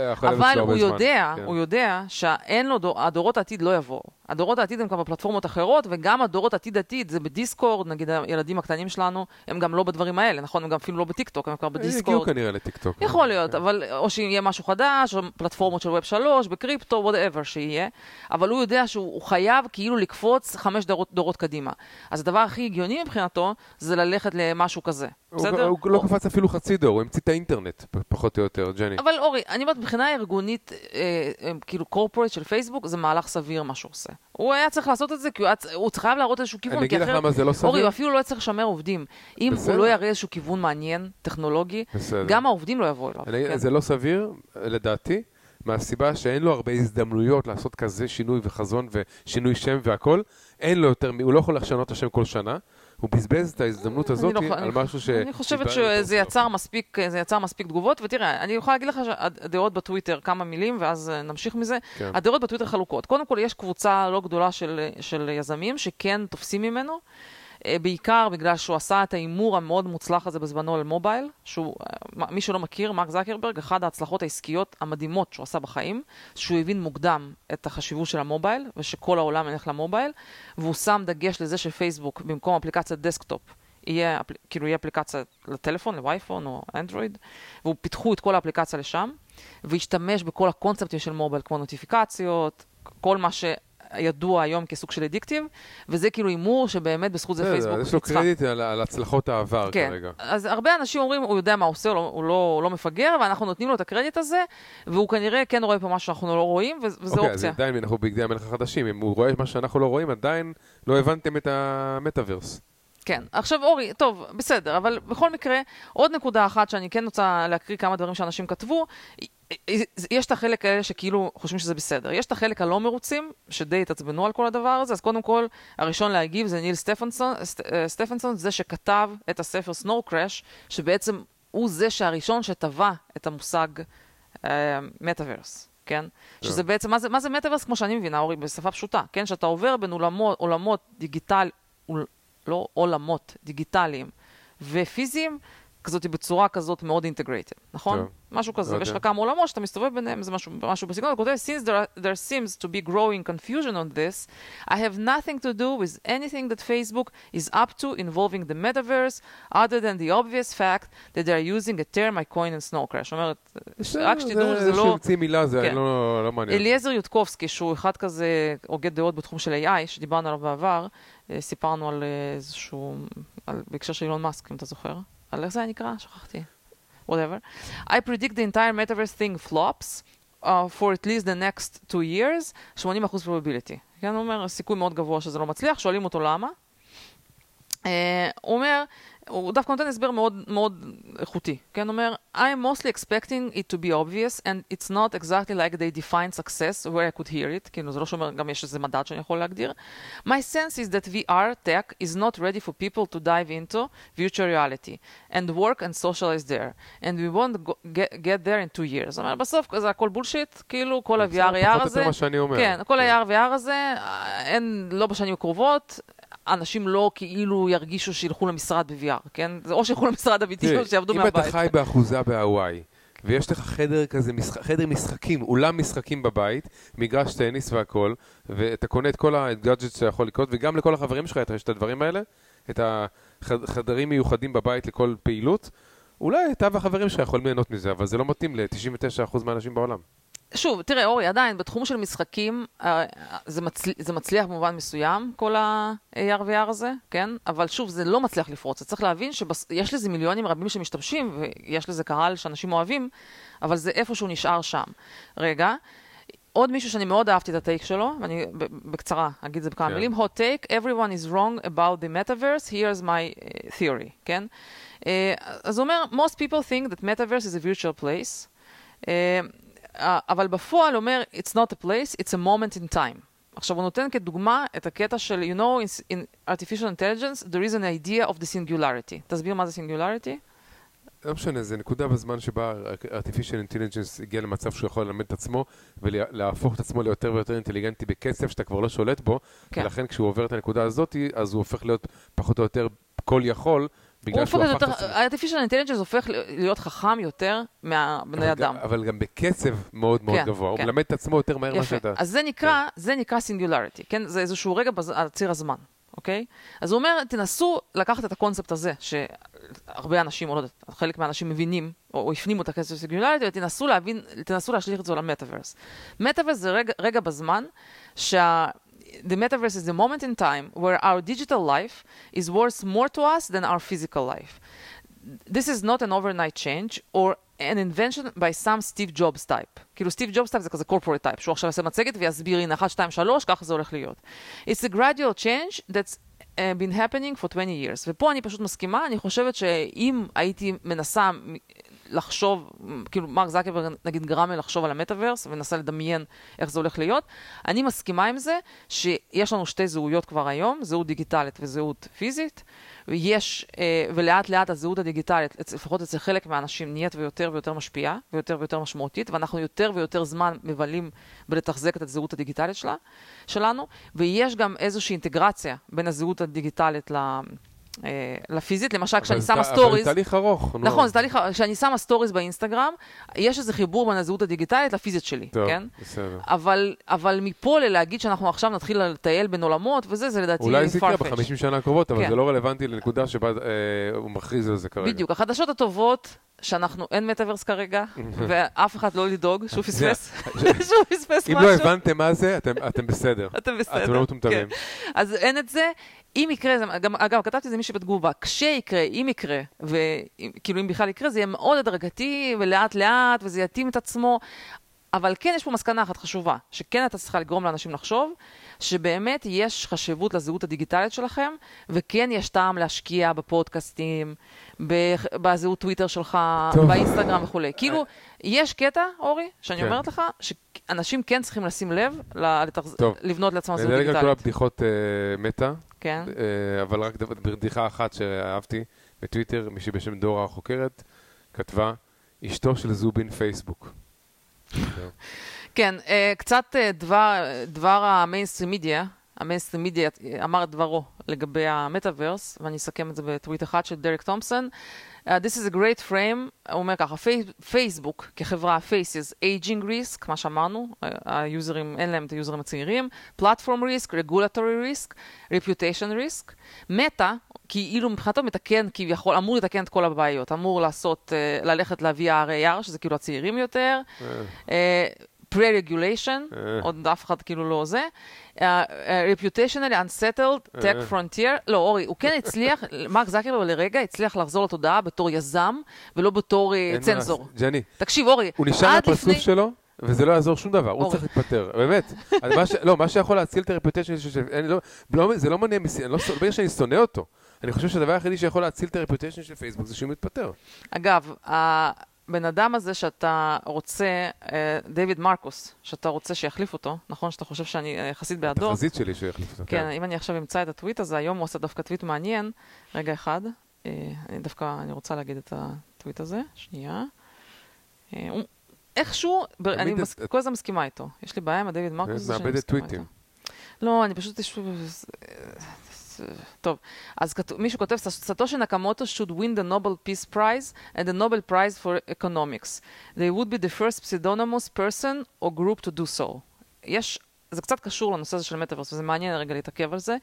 הוא. יודע, כן. הוא יודע שאין לו, דור, הדורות העתיד לא יבואו. הדורות העתיד הם כבר בפלטפורמות אחרות, וגם הדורות עתיד עתיד, זה ב Discord, נגיד הילדים הקטנים שלנו, הם גם לא בדברים האלה, נכון? הם גם אפילו לא בטיקטוק, הם כבר הם הגיעו ב Discord. כנראה לטיקטוק. יכול להיות, אבל או שיהיה משהו חדש, או פלטפורמות של Web 3, בקריפטו, whatever שיהיה, אבל הוא יודע שהוא הוא חייב כאילו לקפוץ חמש דורות, דורות קדימה. אז הדבר הכי הגיוני מבחינתו, זה ללכת למשהו כזה. הוא- בסדר? הוא לא או- קפץ אפילו חצי דור, הוא המציא את האינטרנט, פחות או יותר, ג'ני. אבל אורי, אני אומרת, מבחינה ארגונית, אה, אה, כאילו קורפורט של פייסבוק, זה מהלך סביר מה שהוא עושה. הוא היה צריך לעשות את זה, כי הוא, היה, הוא צריך חייב להראות איזשהו כיוון, אני אגיד לך למה זה לא אורי, סביר. הוא אפילו לא יצטרך לשמר עובדים. אם בסדר. הוא לא יראה איזשהו כיוון מעניין, טכנולוגי, בסדר. גם העובדים לא יבואו אליו. אני- כן. זה לא סביר, לדעתי, מהסיבה שאין לו הרבה הזדמנויות לעשות כזה שינוי וחזון ושינוי שם והכל. אין לו יותר, הוא לא יכול לשנות את השם כל שנה. הוא בזבז את ההזדמנות הזאת לא- על משהו ש... אני חושבת שזה. יצר מספיק, זה יצר מספיק תגובות, ותראה, אני יכולה להגיד לך שהדעות בטוויטר, כמה מילים, ואז אה, נמשיך מזה. כן. הדעות בטוויטר חלוקות. קודם כל, יש קבוצה לא גדולה של, של יזמים שכן תופסים ממנו, בעיקר בגלל שהוא עשה את ההימור המאוד מוצלח הזה בזמנו על מובייל, שהוא, אה, מי שלא מכיר, מרק זקרברג, אחת ההצלחות העסקיות המדהימות שהוא עשה בחיים, שהוא הבין מוקדם את החשיבות של המובייל, ושכל העולם ילך למובייל, והוא שם דגש לזה שפייסבוק, במקום אפליקציית desktop, יהיה, כאילו יהיה אפליקציה לטלפון, לאייפון או אנדרואיד, והוא פיתחו את כל האפליקציה לשם, והשתמש בכל הקונספטים של מובייל, כמו נוטיפיקציות, כל מה שידוע היום כסוג של addictive, וזה כאילו הימור שבאמת בזכות זה פייסבוק יש לו. קרדיט על על הצלחות העבר כן, כרגע. אז הרבה אנשים אומרים, הוא יודע מה הוא עושה, הוא לא, הוא לא, הוא לא מפגר, ואנחנו נותנים לו את הקרדיט הזה, והוא כנראה כן רואה פה משהו שאנחנו לא רואים, וזו אוקיי, אז אופציה. עדיין אנחנו בגדי המלך החדשים. אם הוא רואה מה שאנחנו לא רואים, עדיין לא הבנתם את המטאוורס. כן. עכשיו, אורי, טוב, בסדר, אבל בכל מקרה, עוד נקודה אחת שאני כן רוצה להקריא כמה דברים שאנשים כתבו. יש את החלק האלה שכאילו חושבים שזה בסדר. יש את החלק הלא מרוצים, שדי התעצבנו על כל הדבר הזה, אז קודם כל, הראשון להגיב זה ניל סטפנסון, סט, אה, סטפנסון, זה שכתב את הספר סנואו קראש, שבעצם הוא זה שהראשון שטבע את המושג מטאוורס. כן? שזה בעצם, מה זה, מה זה מטאוורס כמו שאני מבינה, אורי, בשפה פשוטה, כן? שאתה עובר בין עולמות, עולמות דיגיטל, לא עולמות דיגיטליים ופיזיים, כזאת בצורה כזאת מאוד integrated, נכון? טוב. משהו כזה, לא ויש לך יודע. כמה עולמות שאתה מסתובב ביניהם, זה משהו, משהו בסגנון, הוא כותב, since there, there seems to be growing confusion on this, I have nothing to do with anything that Facebook is up to involving the metaverse, other than the obvious fact that they are using a term I coined in Snow Crash. אומרת, רק שתדעו שזה זה לא... שהמציא מילה זה כן. לא לא מעניין. אליעזר יודקובסקי, שהוא אחד כזה הוגה דעות בתחום של AI, שדיברנו עליו בעבר, אה, סיפרנו על אה, איזשהו, על, בהקשר של אילון מאסק, אם אתה זוכר. על איך זה נקרא? שכחתי. whatever. I predict the entire metaverse thing flops uh, for at least the next two years, 80% probability. כן, הוא אומר, סיכוי מאוד גבוה שזה לא מצליח, שואלים אותו למה. Uh, הוא אומר, הוא דווקא נותן הסבר מאוד מאוד איכותי, כן? הוא אומר, I'm mostly expecting it to be obvious and it's not exactly like they define success where I could hear it, כאילו זה לא שאומר, גם יש איזה מדד שאני יכול להגדיר. My sense is that VR tech is not ready for people to dive into virtual reality and work and socialize there and we won't go, get, get there in two years. זאת אומרת, בסוף זה הכל בולשיט, כאילו כל זה ה-VR פחות הזה, יותר מה שאני אומר. כן, כל כן. ה-VR VR הזה, אה, אין, לא בשנים הקרובות, אנשים לא כאילו ירגישו שילכו למשרד ב-VR, כן? זה או שילכו למשרד אמיתי או שיעבדו אם מהבית. אתה חי באחוזה בהוואי, ויש לך חדר כזה, חדר משחקים, אולם משחקים בבית, מגרש טניס והכל, ואתה קונה את כל הגאדג'ט שיכול לקרות, וגם לכל החברים שלך יש את הדברים האלה, את החדרים מיוחדים בבית לכל פעילות, אולי אתה והחברים שלך יכולים ליהנות מזה, אבל זה לא מתאים ל-99% מהאנשים בעולם. שוב, תראה, אורי, עדיין, בתחום של משחקים, אה, זה, מצל... זה מצליח במובן מסוים, כל ה-AR VR הזה, כן? אבל שוב, זה לא מצליח לפרוץ. צריך להבין שיש לזה מיליונים רבים שמשתמשים, ויש לזה קהל שאנשים אוהבים, אבל זה איפשהו נשאר שם. רגע, עוד מישהו שאני מאוד אהבתי את הטייק שלו, ואני בקצרה אגיד את זה בכמה כן. מילים, hot take, everyone is wrong about the metaverse, here's my uh, theory, כן? Uh, אז הוא אומר, most people think that metaverse is a virtual place, uh, אבל בפועל אומר, it's not a place, it's a moment in time. עכשיו הוא נותן כדוגמה את הקטע של, you know, in, in artificial intelligence, there is an idea of the singularity. תסביר מה זה singularity? לא משנה, זה נקודה בזמן שבה artificial intelligence הגיע למצב שהוא יכול ללמד את עצמו ולהפוך את עצמו ליותר ויותר אינטליגנטי בקצב שאתה כבר לא שולט בו, כן. ולכן כשהוא עובר את הנקודה הזאת, אז הוא הופך להיות פחות או יותר כל יכול, בגלל שהוא הפך את עצמו. artificial intelligence הופך להיות חכם יותר מהבני אדם. אבל גם בקצב מאוד מאוד כן, גבוה, הוא כן. מלמד את עצמו יותר מהר ממה. שאתה... אז זה נקרא, singularity, כן? זה איזשהו רגע. על ציר הזמן, אוקיי? אז הוא אומר, תנסו לקחת את הקונספט הזה, שהרבה אנשים, או לא יודעת, חלק מהאנשים מבינים, או, או הפנימו את הקונספט של singularity, ותנסו להבין, תנסו להשליך את זה למטאוורס. מטאוורס זה רגע, רגע בזמן שה... The metaverse is the moment in time where our digital life is worth more to us than our physical life. this is not an overnight change, or an invention by some Steve Jobs type. כאילו סטיב ג'ובס טייפ זה כזה corporate type, שהוא עכשיו יעשה מצגת ויסביר, הנה, 1, 2, 3, ככה זה הולך להיות. It's a gradual change that's uh, been happening for 20 years. ופה אני פשוט מסכימה, אני חושבת שאם הייתי מנסה לחשוב, כאילו מרק זקרברג נגיד גרם לי לחשוב על המטאוורס ונסה לדמיין איך זה הולך להיות, אני מסכימה עם זה שיש לנו שתי זהויות כבר היום, זהות דיגיטלית וזהות פיזית. ויש, אה, ולאט לאט הזהות הדיגיטלית, לפחות אצל חלק מהאנשים, נהיית ויותר ויותר משפיעה, ויותר ויותר משמעותית, ואנחנו יותר ויותר זמן מבלים בלתחזק את הזהות הדיגיטלית שלה, שלנו, ויש גם איזושהי אינטגרציה בין הזהות הדיגיטלית ל... אה, לפיזית, למשל כשאני שמה סטוריז... אבל זה תהליך ארוך. נכון, זה תהליך, ארוך. כשאני שמה סטוריז באינסטגרם, יש איזה חיבור בין הזהות הדיגיטלית לפיזית שלי, טוב, כן? בסדר. אבל, אבל מפה ללהגיד שאנחנו עכשיו נתחיל לטייל בין עולמות וזה, זה לדעתי אולי זה יקרה. בחמישים שנה הקרובות, אבל כן. זה לא רלוונטי לנקודה שבה אה, הוא מכריז על זה כרגע. בדיוק, החדשות הטובות, שאנחנו, אין מטאוורס כרגע, ואף אחד לא לדאוג שהוא פספס, שהוא פספס אם משהו. לא הבנתם מה זה, אתם- אתם בסדר. אתם בסדר. אתם לא מטומטמים. כן. אז אין את זה. אם יקרה, זה, גם, אגב, כתבתי את זה מישהי בתגובה, כשיקרה, אם יקרה, וכאילו אם בכלל יקרה, זה יהיה מאוד הדרגתי ולאט לאט, וזה יתאים את עצמו. אבל כן יש פה מסקנה אחת חשובה, שכן אתה צריכה לגרום לאנשים לחשוב, שבאמת יש חשיבות לזהות הדיגיטלית שלכם, וכן יש טעם להשקיע בפודקאסטים, בזהות טוויטר שלך, טוב. באינסטגרם וכולי. כאילו, יש קטע, אורי, שאני כן. אומרת לך, שאנשים כן צריכים לשים לב, לתחז- טוב. לבנות לעצמם זהות נדלג על כל דיגיטלית. הבדיחות אה, מטא, כן. אה, אבל רק בדיחה אחת שאהבתי בטוויטר, מישהי בשם דורה החוקרת, כתבה, אשתו של זובי פייסבוק. כן, אה, קצת אה, דבר, דבר ה mainstream media, ה mainstream media אמר את דברו לגבי המטאוורס, ואני אסכם את זה בטוויט אחד של דרק תומפסון. Uh, this is a great frame, הוא אומר ככה, פי- פייסבוק כחברה faces aging risk, מה שאמרנו, ה- ה users, אין להם את היוזרים הצעירים, platform risk, regulatory risk, reputation risk, מטא, כאילו מבחינתו מתקן, כביכול, אמור לתקן את כל הבעיות, אמור לעשות, uh, ללכת ל-VR, שזה כאילו הצעירים יותר, אה, אה, pre-regulation, אה. עוד אף אחד כאילו לא זה, uh, uh, reputationally unsettled, tech אה. frontier, לא אורי, הוא כן הצליח, מרק זקרברג לרגע הצליח לחזור לתודעה בתור יזם, ולא בתור אה, צנזור. ג'ני, תקשיב אורי, הוא נשאר לפני... שלו, וזה לא יעזור שום דבר, הוא. צריך להתפטר, באמת. לא, מה שיכול להציל את הרפוטיישן לא- לא- זה לא מסי... אני לא בגלל שאני שונא אותו. אני חושב שהדבר היחידי שיכול להציל את הרפוטיישן של פייסבוק זה שהוא מתפטר. אגב, הבן אדם הזה שאתה רוצה, אה, דיוויד מרקוס, שאתה רוצה שיחליף אותו, נכון שאתה חושב שאני אה, יחסית בעדו? התחזית שלי שהוא יחליף אותו. כן, אם אני עכשיו אמצא את הטוויט הזה, היום הוא עשה דווקא טוויט מעניין. רגע אחד, אה, אני דווקא, אני רוצה להגיד את הטוויט הזה, שנייה. הוא- איכשהו, אני כל הזמן מסכימה איתו. יש לי בעיה עם הדייוויד מרקוס הזה שאני מאבדת מסכימה טוויטים. איתו. לא, אני פשוט... טוב, אז כתוב- מישהו כותב, סטושי נקמוטו should win the Nobel Peace Prize and the Nobel Prize for Economics. They would be the first pseudonymous person or group to do so. יש, זה קצת קשור לנושא הזה של מטאוורס, וזה מעניין רגע להתעכב על זה.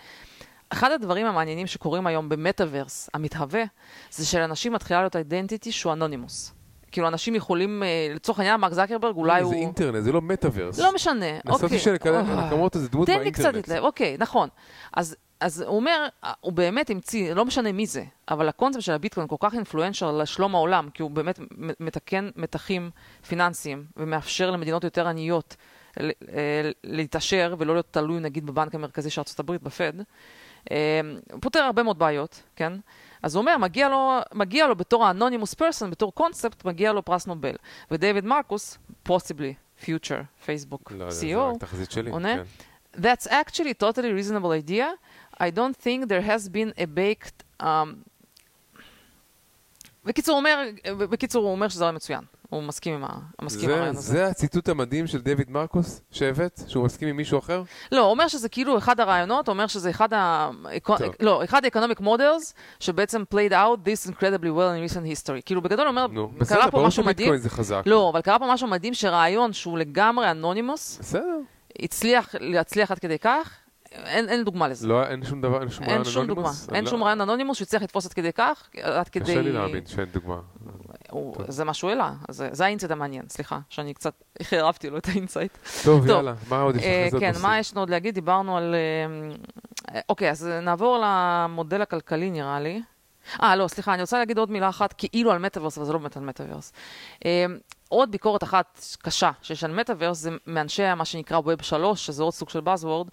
אחד הדברים המעניינים שקורים היום במטאוורס המתהווה, זה שלאנשים מתחילה להיות אידנטיטי שהוא אנונימוס. כאילו אנשים יכולים, אה, לצורך העניין, מרק זקרברג אולי זה הוא... אינטרנט, זה לא מטאוורס. לא משנה, אוקיי. נסעתי שנקמות זה דמות תן לי קצת מהאינטרנט. להתלהב, אוקיי, נכון. אז, אז הוא אומר, הוא באמת המציא, לא משנה מי זה, אבל הקונספט של הביטקוין כל כך אינפלואנשל לשלום העולם, כי הוא באמת מתקן מתחים פיננסיים ומאפשר למדינות יותר עניות אה, להתעשר ולא להיות תלוי נגיד בבנק המרכזי של ארה"ב, בפד. אה, הוא פותר הרבה מאוד בעיות, כן? אז הוא אומר, מגיע לו, מגיע לו בתור האנונימוס פרסון, בתור קונספט, מגיע לו פרס נובל. ודייוויד מרקוס, Facebook לא, זה- CEO. עונה? כן. That's actually a totally reasonable idea. I don't think there has been a baked... Um... בקיצור, הוא אומר, בקיצור, הוא אומר שזה רעיון מצוין. הוא מסכים עם ה... מסכים עם זה- הרעיון הזה. זה הציטוט המדהים של דויד מרקוס שהבאת? שהוא מסכים עם מישהו אחר? לא, הוא אומר שזה כאילו אחד הרעיונות, הוא אומר שזה אחד ה... טוב. לא, אחד ה-economic models שבעצם played out this incredibly well in recent history. כאילו, בגדול הוא אומר, נו, קרה בסדר, פה ברור משהו מדהים. שביטקוין זה חזק. לא, אבל קרה פה משהו מדהים שרעיון שהוא לגמרי anonymous, בסדר. הצליח להצליח עד כדי כך, אין, אין דוגמה לזה. לא, אין שום דבר, אין שום רעיון שום דוגמה. anonymous? אין לא- שום רעיון anonymous שהצליח לתפוס עד כדי כך, עד כדי... קשה לי להאמין שאין דוגמה. הוא, זה מה שהוא העלה, זה, זה ה insight המעניין, סליחה, שאני קצת חירבתי לו את ה insight. טוב, טוב. יאללה, מה עוד יש לך? אה, כן? מה יש לנו עוד להגיד? דיברנו על... אה, אוקיי, אז נעבור למודל הכלכלי נראה לי. אה, לא, סליחה, אני רוצה להגיד עוד מילה אחת, כאילו על מטאוורס, אבל זה לא באמת על מטאוורס. אה, עוד ביקורת אחת קשה שיש על מטאוורס זה מאנשי מה שנקרא Web 3, שזה עוד סוג של Buzzword, אה,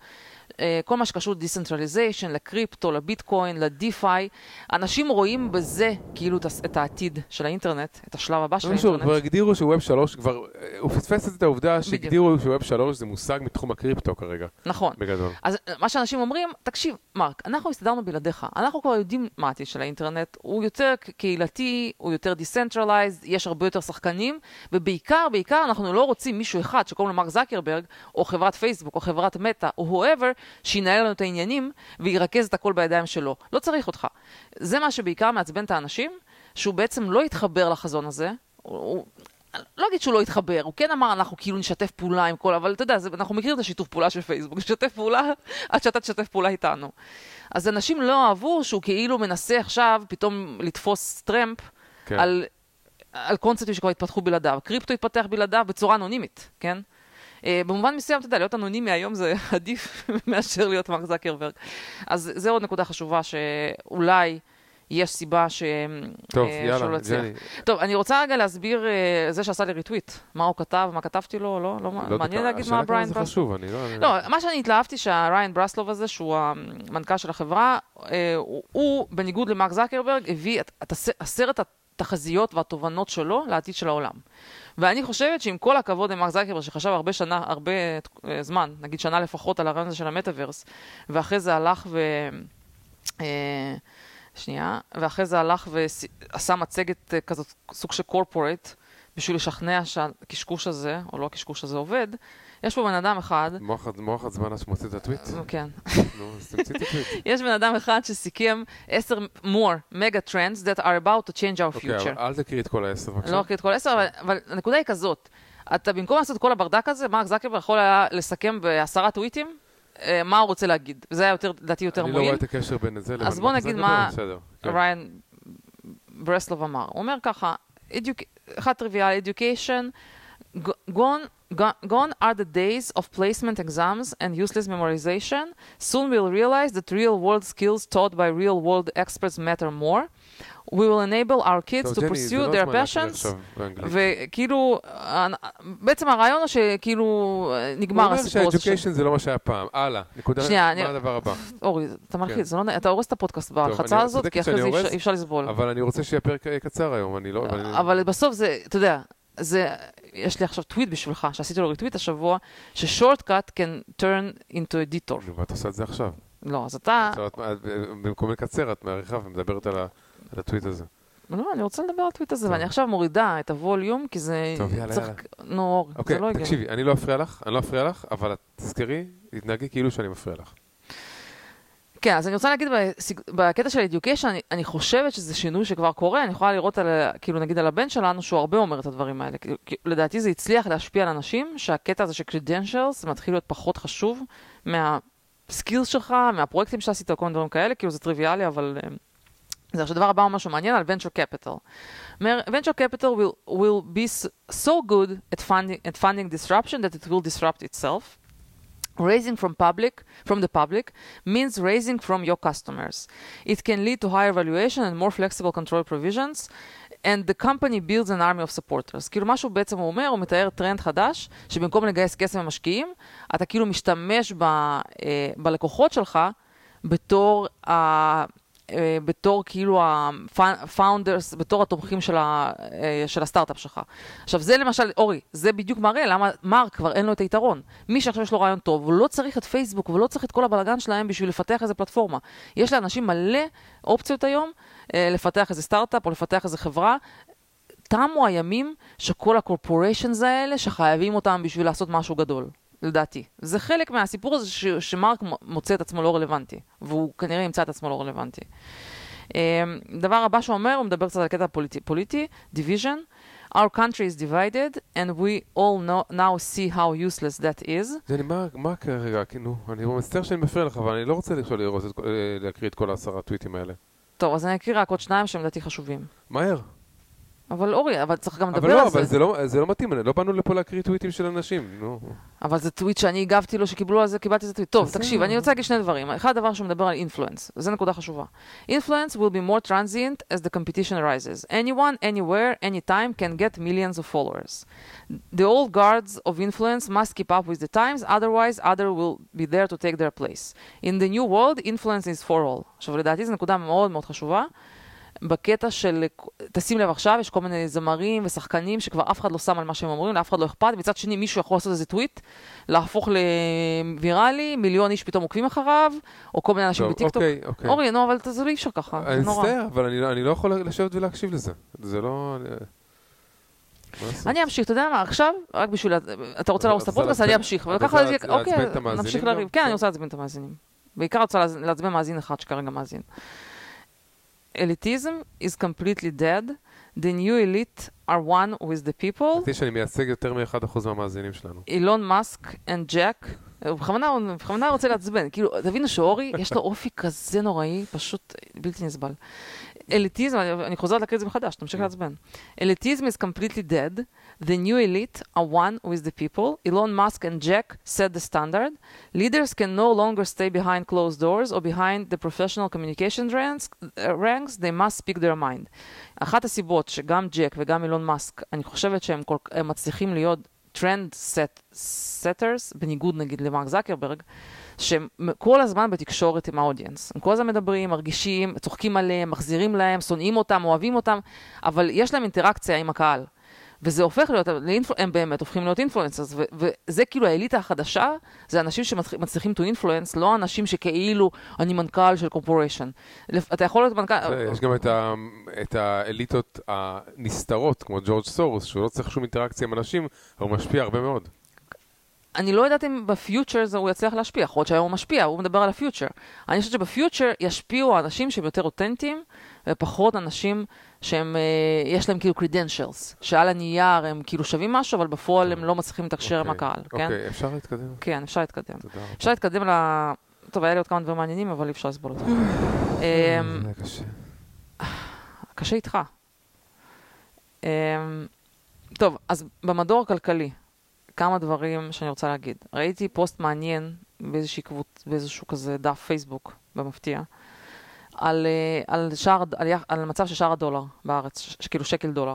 כל מה שקשור ל-Decentralization, לקריפטו, לביטקוין, לדיפיי, אנשים רואים בזה כאילו את העתיד של האינטרנט, את השלב הבא של האינטרנט. כבר הגדירו שווב 3, כבר, אה, הוא פספס את העובדה שהגדירו שווב 3 זה מושג מתחום הקריפטו כרגע. נכון. בגדול. אז אה, מה שאנשים אומרים, תקשיב, מרק, אנחנו הסתדרנו בלעדיך, אנחנו כבר יודעים מה העתיד של האינטרנט, הוא יותר קהילתי, הוא יותר Decentralized, יש הרבה יותר שחקנים, ובעיקר, בעיקר אנחנו לא רוצים מישהו אחד שקוראים לו מרק זקרברג, או חברת פייסבוק, או חברת מטא, או whoever, שינהל לנו את העניינים וירכז את הכל בידיים שלו. לא צריך אותך. זה מה שבעיקר מעצבן את האנשים, שהוא בעצם לא התחבר לחזון הזה. הוא, הוא, לא אגיד שהוא לא התחבר, הוא כן אמר, אנחנו כאילו נשתף פעולה עם כל, אבל אתה יודע, זה, אנחנו מכירים את השיתוף פעולה של פייסבוק, נשתף פעולה עד שאתה תשתף פעולה איתנו. אז אנשים לא אהבו שהוא כאילו מנסה עכשיו פתאום לתפוס טרמפ כן. על, על קונספטים שכבר התפתחו בלעדיו. קריפטו התפתח בלעדיו בצורה אנונימית, כן? Uh, במובן מסוים, אתה יודע, להיות אנונימי היום זה עדיף מאשר להיות מרק זקרברג. אז זו עוד נקודה חשובה שאולי... יש סיבה ש... טוב, uh, יאללה, ג'ני. טוב, אני רוצה רגע להסביר uh, זה שעשה לי ריטוויט. מה הוא כתב, מה כתבתי לו, לא, לא, לא מעניין להגיד מה בריין ברסלוב. זה חשוב, אני לא... לא, מה שאני התלהבתי שהריין ברסלוב הזה, שהוא המנכ"ל של החברה, uh, הוא, הוא, בניגוד למרק זקרברג, הביא את, את עשרת התחזיות והתובנות שלו לעתיד של העולם. ואני חושבת שעם כל הכבוד למרק זקרברג, שחשב הרבה שנה, הרבה אה, זמן, נגיד שנה לפחות, על הרעיון הזה של המטאוורס, ואחרי זה הלך ו... אה, שנייה, ואחרי זה הלך ועשה מצגת אה, כזאת, סוג של קורפורט, בשביל לשכנע שהקשקוש הזה, או לא הקשקוש הזה עובד, יש פה בן אדם אחד... מוח עד זמן עד שמוציא את הטוויט? כן. נו, אז תמציא את הטוויט. יש בן אדם אחד שסיכם עשר more mega trends that are about to change our future. אוקיי, אל תקריא את כל העשר, בבקשה. לא אקריא את כל העשר, אבל הנקודה היא כזאת. אתה במקום לעשות כל הברדק הזה, מרק זקרברג יכול היה לסקם בעשרה טוויטים אה, מה הוא רוצה להגיד. וזה היה יותר, לדעתי יותר מועיל. אני לא רואה את הקשר בין זה לבין... אז בוא נגיד מה כן. ריין ברסלוב אמר. הוא אומר ככה, אחד טריוויאלי, education, gone Gone are the days of placement exams and useless memorization. Soon we'll realize that real world skills taught by real world experts matter more. We will enable our kids to pursue their passions. וכאילו, בעצם הרעיון הוא שכאילו נגמר הסיפור הזה. הוא אומר ש-education זה לא מה שהיה פעם. הלאה, נקודה, מה הדבר הבא? אורי, אתה מלחיץ, לא אתה הורס את הפודקאסט בהלחצה הזאת, כי אחרי זה אי אפשר לסבול. אבל אני רוצה שיהיה פרק קצר היום, אני לא... אבל בסוף זה, אתה יודע, זה, יש לי עכשיו טוויט בשבילך, שעשיתי לו ריטוויט השבוע, ששורטקאט can turn into a detour. ואת עושה את זה עכשיו. לא, אז אתה... במקום לקצר, את מעריכה ומדברת על הטוויט הזה. לא, אני רוצה לדבר על הטוויט הזה, ואני עכשיו מורידה את הווליום, כי זה... טוב, יאללה, יאללה. נו, זה אוקיי, לא הגיוני. תקשיבי, אני לא אפריע לך, אני לא אפריע לך, אבל תזכרי, תתנהגי כאילו שאני מפריע לך. כן, אז אני רוצה להגיד בקטע של education, אני, אני חושבת שזה שינוי שכבר קורה, אני יכולה לראות על, כאילו נגיד על הבן שלנו, שהוא הרבה אומר את הדברים האלה. כאילו, לדעתי זה הצליח להשפיע על אנשים, שהקטע הזה של credentials מתחיל להיות פחות חשוב מהסקילס שלך, מהפרויקטים שעשית, כל מיני דברים כאלה, כאילו זה טריוויאלי, אבל... אה, זה עכשיו דבר הבא משהו מעניין על venture capital. venture capital will, will be so good at funding, at funding disruption that it will disrupt itself. Raising from public, from the public means raising from your customers. It can lead to higher valuation and more flexible control provisions, and the company builds an army of supporters. כאילו מה שהוא בעצם אומר, הוא מתאר טרנד חדש, שבמקום לגייס כסף ממשקיעים, אתה כאילו משתמש ב, אה, בלקוחות שלך בתור ה... אה, בתור כאילו ה-founders, בתור התומכים של, ה, אה, של הסטארט-אפ שלך. עכשיו זה למשל, אורי, זה בדיוק מראה למה מרק כבר אין לו את היתרון. מי שעכשיו יש לו רעיון טוב, הוא לא צריך את פייסבוק ולא צריך את כל הבלאגן שלהם בשביל לפתח איזה פלטפורמה. יש לאנשים מלא אופציות היום אה, לפתח איזה סטארט-אפ או לפתח איזה חברה. תמו הימים שכל הקורפוריישנס האלה, שחייבים אותם בשביל לעשות משהו גדול. לדעתי. זה חלק מהסיפור הזה ש- שמרק מוצא את עצמו לא רלוונטי, והוא כנראה ימצא את עצמו לא רלוונטי. Um, דבר הבא שהוא אומר, הוא מדבר קצת על קטע פוליטי, פוליטי, division. Our country is divided, and we all know, now see how useless that is. זה מה, מה כרגע, נו, אני מצטער שאני מפריע לך, אבל אני לא רוצה עכשיו את, להקריא את כל העשרה טוויטים האלה. טוב, אז אני אקריא רק עוד שניים שהם לדעתי חשובים. מהר. אבל אורי, אבל צריך גם אבל לדבר לא, על אבל זה. זה לא, זה לא מתאים, לא באנו לפה להקריא טוויטים של אנשים, נו. אבל זה טוויט שאני הגבתי לו, שקיבלו על זה, קיבלתי איזה טוויט. טוב. תקשיב, אני רוצה להגיד שני דברים. אחד הדבר שמדבר על אינפלואנס, וזו נקודה חשובה. Influence will be more transient as the competition arises. Anyone, anywhere, anytime can get millions of followers. The old guards of influence must keep up with the times, otherwise other will be there to take their place. In the new world, influence is for all. עכשיו, לדעתי זו נקודה מאוד מאוד חשובה. בקטע של, תשים לב עכשיו, יש כל מיני זמרים ושחקנים שכבר אף אחד לא שם על מה שהם אומרים, לאף אחד לא אכפת, מצד שני מישהו יכול לעשות איזה טוויט, להפוך לוויראלי, מיליון איש פתאום עוקבים אחריו, או כל מיני אנשים טוב, בטיקטוק. אוקיי, אוקיי. אורי, נו, אבל זה לא אי אפשר ככה, אני זה נורא. מצטער, אבל אני לא- אני לא יכול לשבת ולהקשיב לזה. זה לא... אני-? אני אמשיך, אתה יודע מה, עכשיו, רק בשביל, אתה רוצה להרוס את הפודקאסט, אני אמשיך, אבל לעצבן אוקיי, נמשיך? לריב, כן, כן. אני רוצה לעצבן את המאזינים. בעיקר רוצה לעצבן מאזין אחד שכרגע מאזין. Elitism is completely dead. The new elite are one with the people. חשבתי שאני מייצג יותר מ-1% מהמאזינים שלנו. אילון מאסק and ג'ק, הוא בכוונה רוצה לעצבן, כאילו, תבינו שאורי, יש לו אופי כזה נוראי, פשוט בלתי נסבל. אליטיזם, אני, חוזרת להקריא את זה מחדש, תמשיך לעצבן. אליטיזם is completely dead, the new elite are one with the people, Elon Musk and Jack set the standard, leaders can no longer stay behind closed doors or behind the professional communication ranks, uh, ranks they must speak their mind. אחת הסיבות שגם ג'ק וגם אילון מאסק, אני חושבת שהם כל, מצליחים להיות trendsetters, בניגוד נגיד למרק זקרברג, שהם כל הזמן בתקשורת עם ה audience. הם כל הזמן מדברים, מרגישים, צוחקים עליהם, מחזירים להם, שונאים אותם, אוהבים אותם, אבל יש להם אינטראקציה עם הקהל. וזה הופך להיות. הם באמת הופכים להיות influencers, וזה כאילו האליטה החדשה, זה אנשים שמצליחים to influence, לא אנשים שכאילו, אני מנכ"ל של קורפוריישן. אתה יכול להיות מנכ"ל... זה, יש גם את ה- את האליטות הנסתרות, כמו ג'ורג' סורוס, שהוא לא צריך שום אינטראקציה עם אנשים, אבל הוא משפיע הרבה מאוד. אני לא יודעת אם בפיוטר זה הוא יצליח להשפיע, יכול להיות שהיום הוא משפיע, הוא מדבר על הפיוטר. אני חושבת שבפיוטר ישפיעו האנשים שהם יותר אותנטיים, ופחות אנשים שהם, אה, יש להם כאילו credentials, שעל הנייר הם כאילו שווים משהו, אבל בפועל הם לא מצליחים לתקשר עם אוקיי, הקהל, כן? אוקיי, אפשר להתקדם? כן, אפשר להתקדם. תודה. אפשר להתקדם ל... טוב, היה לי עוד כמה דברים מעניינים, אבל אי אפשר לסבול אותם. אמ, קשה. קשה איתך. אמ, טוב, אז במדור הכלכלי, כמה דברים שאני רוצה להגיד. ראיתי פוסט מעניין. באיזשהו כזה דף פייסבוק, במפתיע, על, אה, על, שער, על, על מצב של שער הדולר בארץ, ש, כאילו שקל דולר.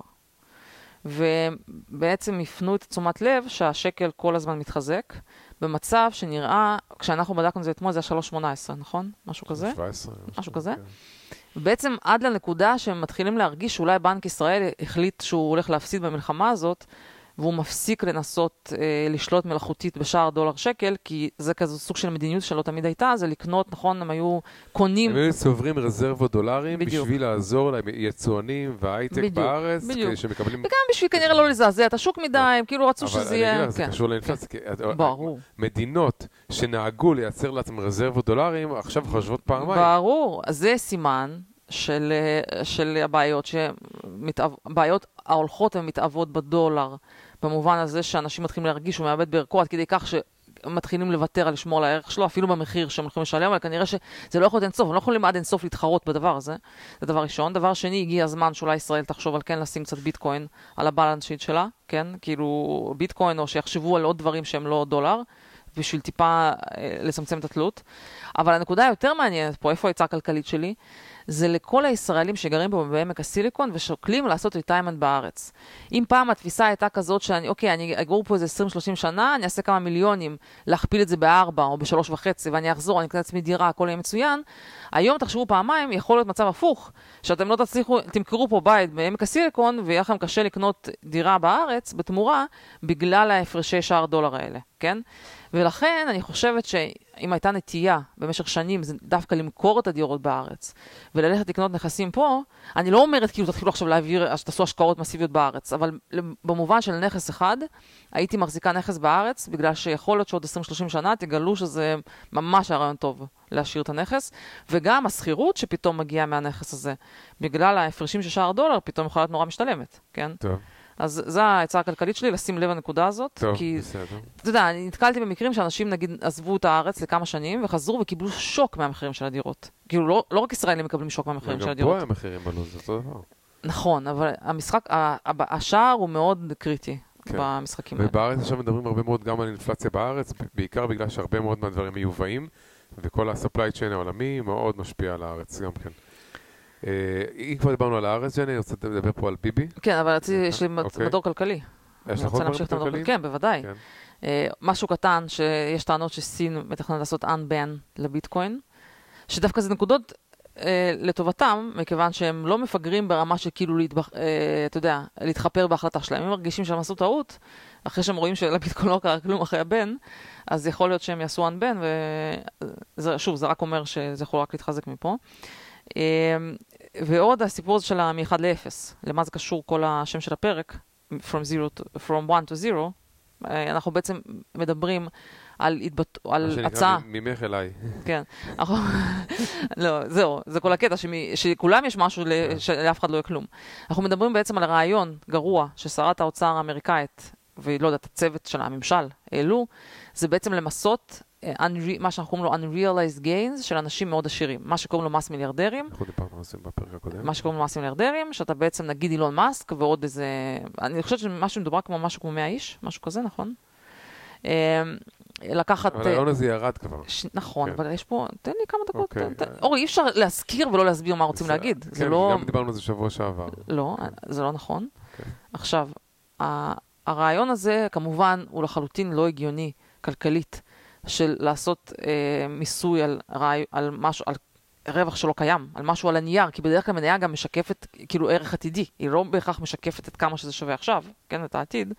ובעצם הפנו את תשומת לב שהשקל כל הזמן מתחזק, במצב שנראה, כשאנחנו בדקנו את זה אתמול, זה היה 3.18, נכון? משהו כזה? 17. משהו כזה? כן. בעצם עד לנקודה שהם מתחילים להרגיש שאולי בנק ישראל החליט שהוא הולך להפסיד במלחמה הזאת, והוא מפסיק לנסות אה, לשלוט מלאכותית בשער דולר שקל, כי זה כזה סוג של מדיניות שלא תמיד הייתה, זה לקנות, נכון, הם היו קונים... הם היו צוברים רזרבות דולרים בדיוק. בשביל לעזור ליצואנים וההייטק בדיוק, בארץ, בדיוק. כדי שמקבלים... וגם בשביל כנראה לא לזעזע את השוק מדי, הם כאילו רצו אבל שזה אני יהיה... אגיד לך, זה כן. קשור לאינפלציה. כי- ברור. מדינות שנהגו לייצר לעצמם רזרבות דולרים, עכשיו חושבות פעמיים. ברור, זה סימן של, אה, של הבעיות, שמתאב... בעיות ההולכות ומתאבות בדולר, במובן הזה שאנשים מתחילים להרגיש שהוא מאבד בערכו עד כדי כך שמתחילים לוותר על לשמור על הערך שלו, אפילו במחיר שהם הולכים לשלם, אבל כנראה שזה לא יכול להיות אינסוף, הם לא יכולים עד אינסוף להתחרות בדבר הזה. זה דבר ראשון. דבר שני, הגיע הזמן שאולי ישראל תחשוב על כן לשים קצת ביטקוין על ה balance sheet שלה, כן? כאילו ביטקוין, או שיחשבו על עוד דברים שהם לא דולר. בשביל טיפה אה, לצמצם את התלות. אבל הנקודה היותר מעניינת פה, איפה העצה הכלכלית שלי, זה לכל הישראלים שגרים פה בעמק הסיליקון ושוקלים לעשות retirement בארץ. אם פעם התפיסה הייתה כזאת שאני, אוקיי, אני אגור פה איזה 20-30 שנה, אני אעשה כמה מיליונים, להכפיל את זה בארבע או בשלוש וחצי, ואני אחזור, אני אקנה לעצמי דירה, הכל יהיה מצוין, היום תחשבו פעמיים, יכול להיות מצב הפוך, שאתם לא תצליחו, תמכרו פה בית בעמק הסיליקון, ויהיה לכם קשה לקנות דירה בארץ בתמורה, בגלל ההפרשי שער דולר האלה, כן? ולכן אני חושבת שאם הייתה נטייה במשך שנים, זה דווקא למכור את הדירות בארץ וללכת לקנות נכסים פה, אני לא אומרת כאילו תתחילו עכשיו להעביר, תעשו השקעות מסיביות בארץ, אבל במובן של נכס אחד, הייתי מחזיקה נכס בארץ, בגלל שיכול להיות שעוד 20-30 שנה תגלו שזה ממש הרעיון טוב להשאיר את הנכס, וגם השכירות שפתאום מגיעה מהנכס הזה, בגלל ההפרשים של שער דולר, פתאום יכולה להיות נורא משתלמת, כן? טוב, אז זו העצה הכלכלית שלי, לשים לב לנקודה הזאת. טוב, כי, בסדר. אתה יודע, אני נתקלתי במקרים שאנשים נגיד עזבו את הארץ לכמה שנים וחזרו וקיבלו שוק מהמחירים של הדירות. כאילו, לא, לא רק ישראלים מקבלים שוק מהמחירים של גם פה הדירות. המחירים עלו, זה אותו דבר. נכון, אבל המשחק, השער הוא מאוד קריטי כן. במשחקים האלה. ובארץ עכשיו מדברים הרבה מאוד גם על אינפלציה בארץ, בעיקר בגלל שהרבה מאוד מהדברים מיובאים, וכל ה-supply chain העולמי מאוד משפיע על הארץ גם כן. אה, אם כבר דיברנו על הארץ, ג'ני, אני רוצה לדבר פה על ביבי. כן, אבל רציתי, יש לי אוקיי. מדור כלכלי. יש לך עוד המדור כלכליים? כן, בוודאי. כן. אה, משהו קטן, שיש טענות שסין מתכננת לעשות unban לביטקוין, שדווקא זה נקודות אה, לטובתם, מכיוון שהם לא מפגרים ברמה כאילו, להתבח, אה, אתה יודע, להתחפר בהחלטה שלהם. אם מרגישים שהם עשו טעות, אחרי שהם רואים שלביטקוין לא קרה כלום אחרי הבן, אז יכול להיות שהם יעשו unban, ושוב, זה רק אומר שזה יכול רק להתחזק מפה. ועוד הסיפור הזה של מ-1 ל-0, למה זה קשור כל השם של הפרק, from, zero to, from 1 to 0, אה, אנחנו בעצם מדברים על, התבט... מה על שנקרא הצעה, מ- ממך אליי. כן. לא, זהו, זה כל הקטע, שמ... שלכולם יש משהו ל... שלאף אחד לא יהיה כלום. אנחנו מדברים בעצם על רעיון גרוע ששרת האוצר האמריקאית, ולא יודעת, הצוות של הממשל, העלו, זה בעצם למסות unre... מה שאנחנו קוראים לו unrealized gains של אנשים מאוד עשירים. מה שקוראים לו מס מיליארדרים, אנחנו דיברנו על זה בפרק הקודם. מה שקוראים לו מס מיליארדרים, שאתה בעצם נגיד אילון מאסק ועוד איזה, אני חושבת שמה שמדובר כמו משהו כמו 100 איש, משהו כזה, נכון? אה, לקחת... אבל אה, הרעיון הזה ירד כבר. ש... נכון, כן. אבל יש פה, תן לי כמה דקות. אוקיי. תן... אורי, אי אפשר להזכיר ולא להסביר מה רוצים. להגיד. זה כן, לא... גם דיברנו על זה שבוע שעבר. לא, זה לא נכון. אוקיי. עכשיו, הרעיון הזה, כמובן, הוא לחלוטין לא הגיוני כלכלית, של לעשות אה, מיסוי על, רעי... על משהו, על רווח שלא קיים, על משהו על הנייר, כי בדרך כלל מניה גם משקפת כאילו ערך עתידי, היא לא בהכרח משקפת את כמה שזה שווה עכשיו, כן, את העתיד.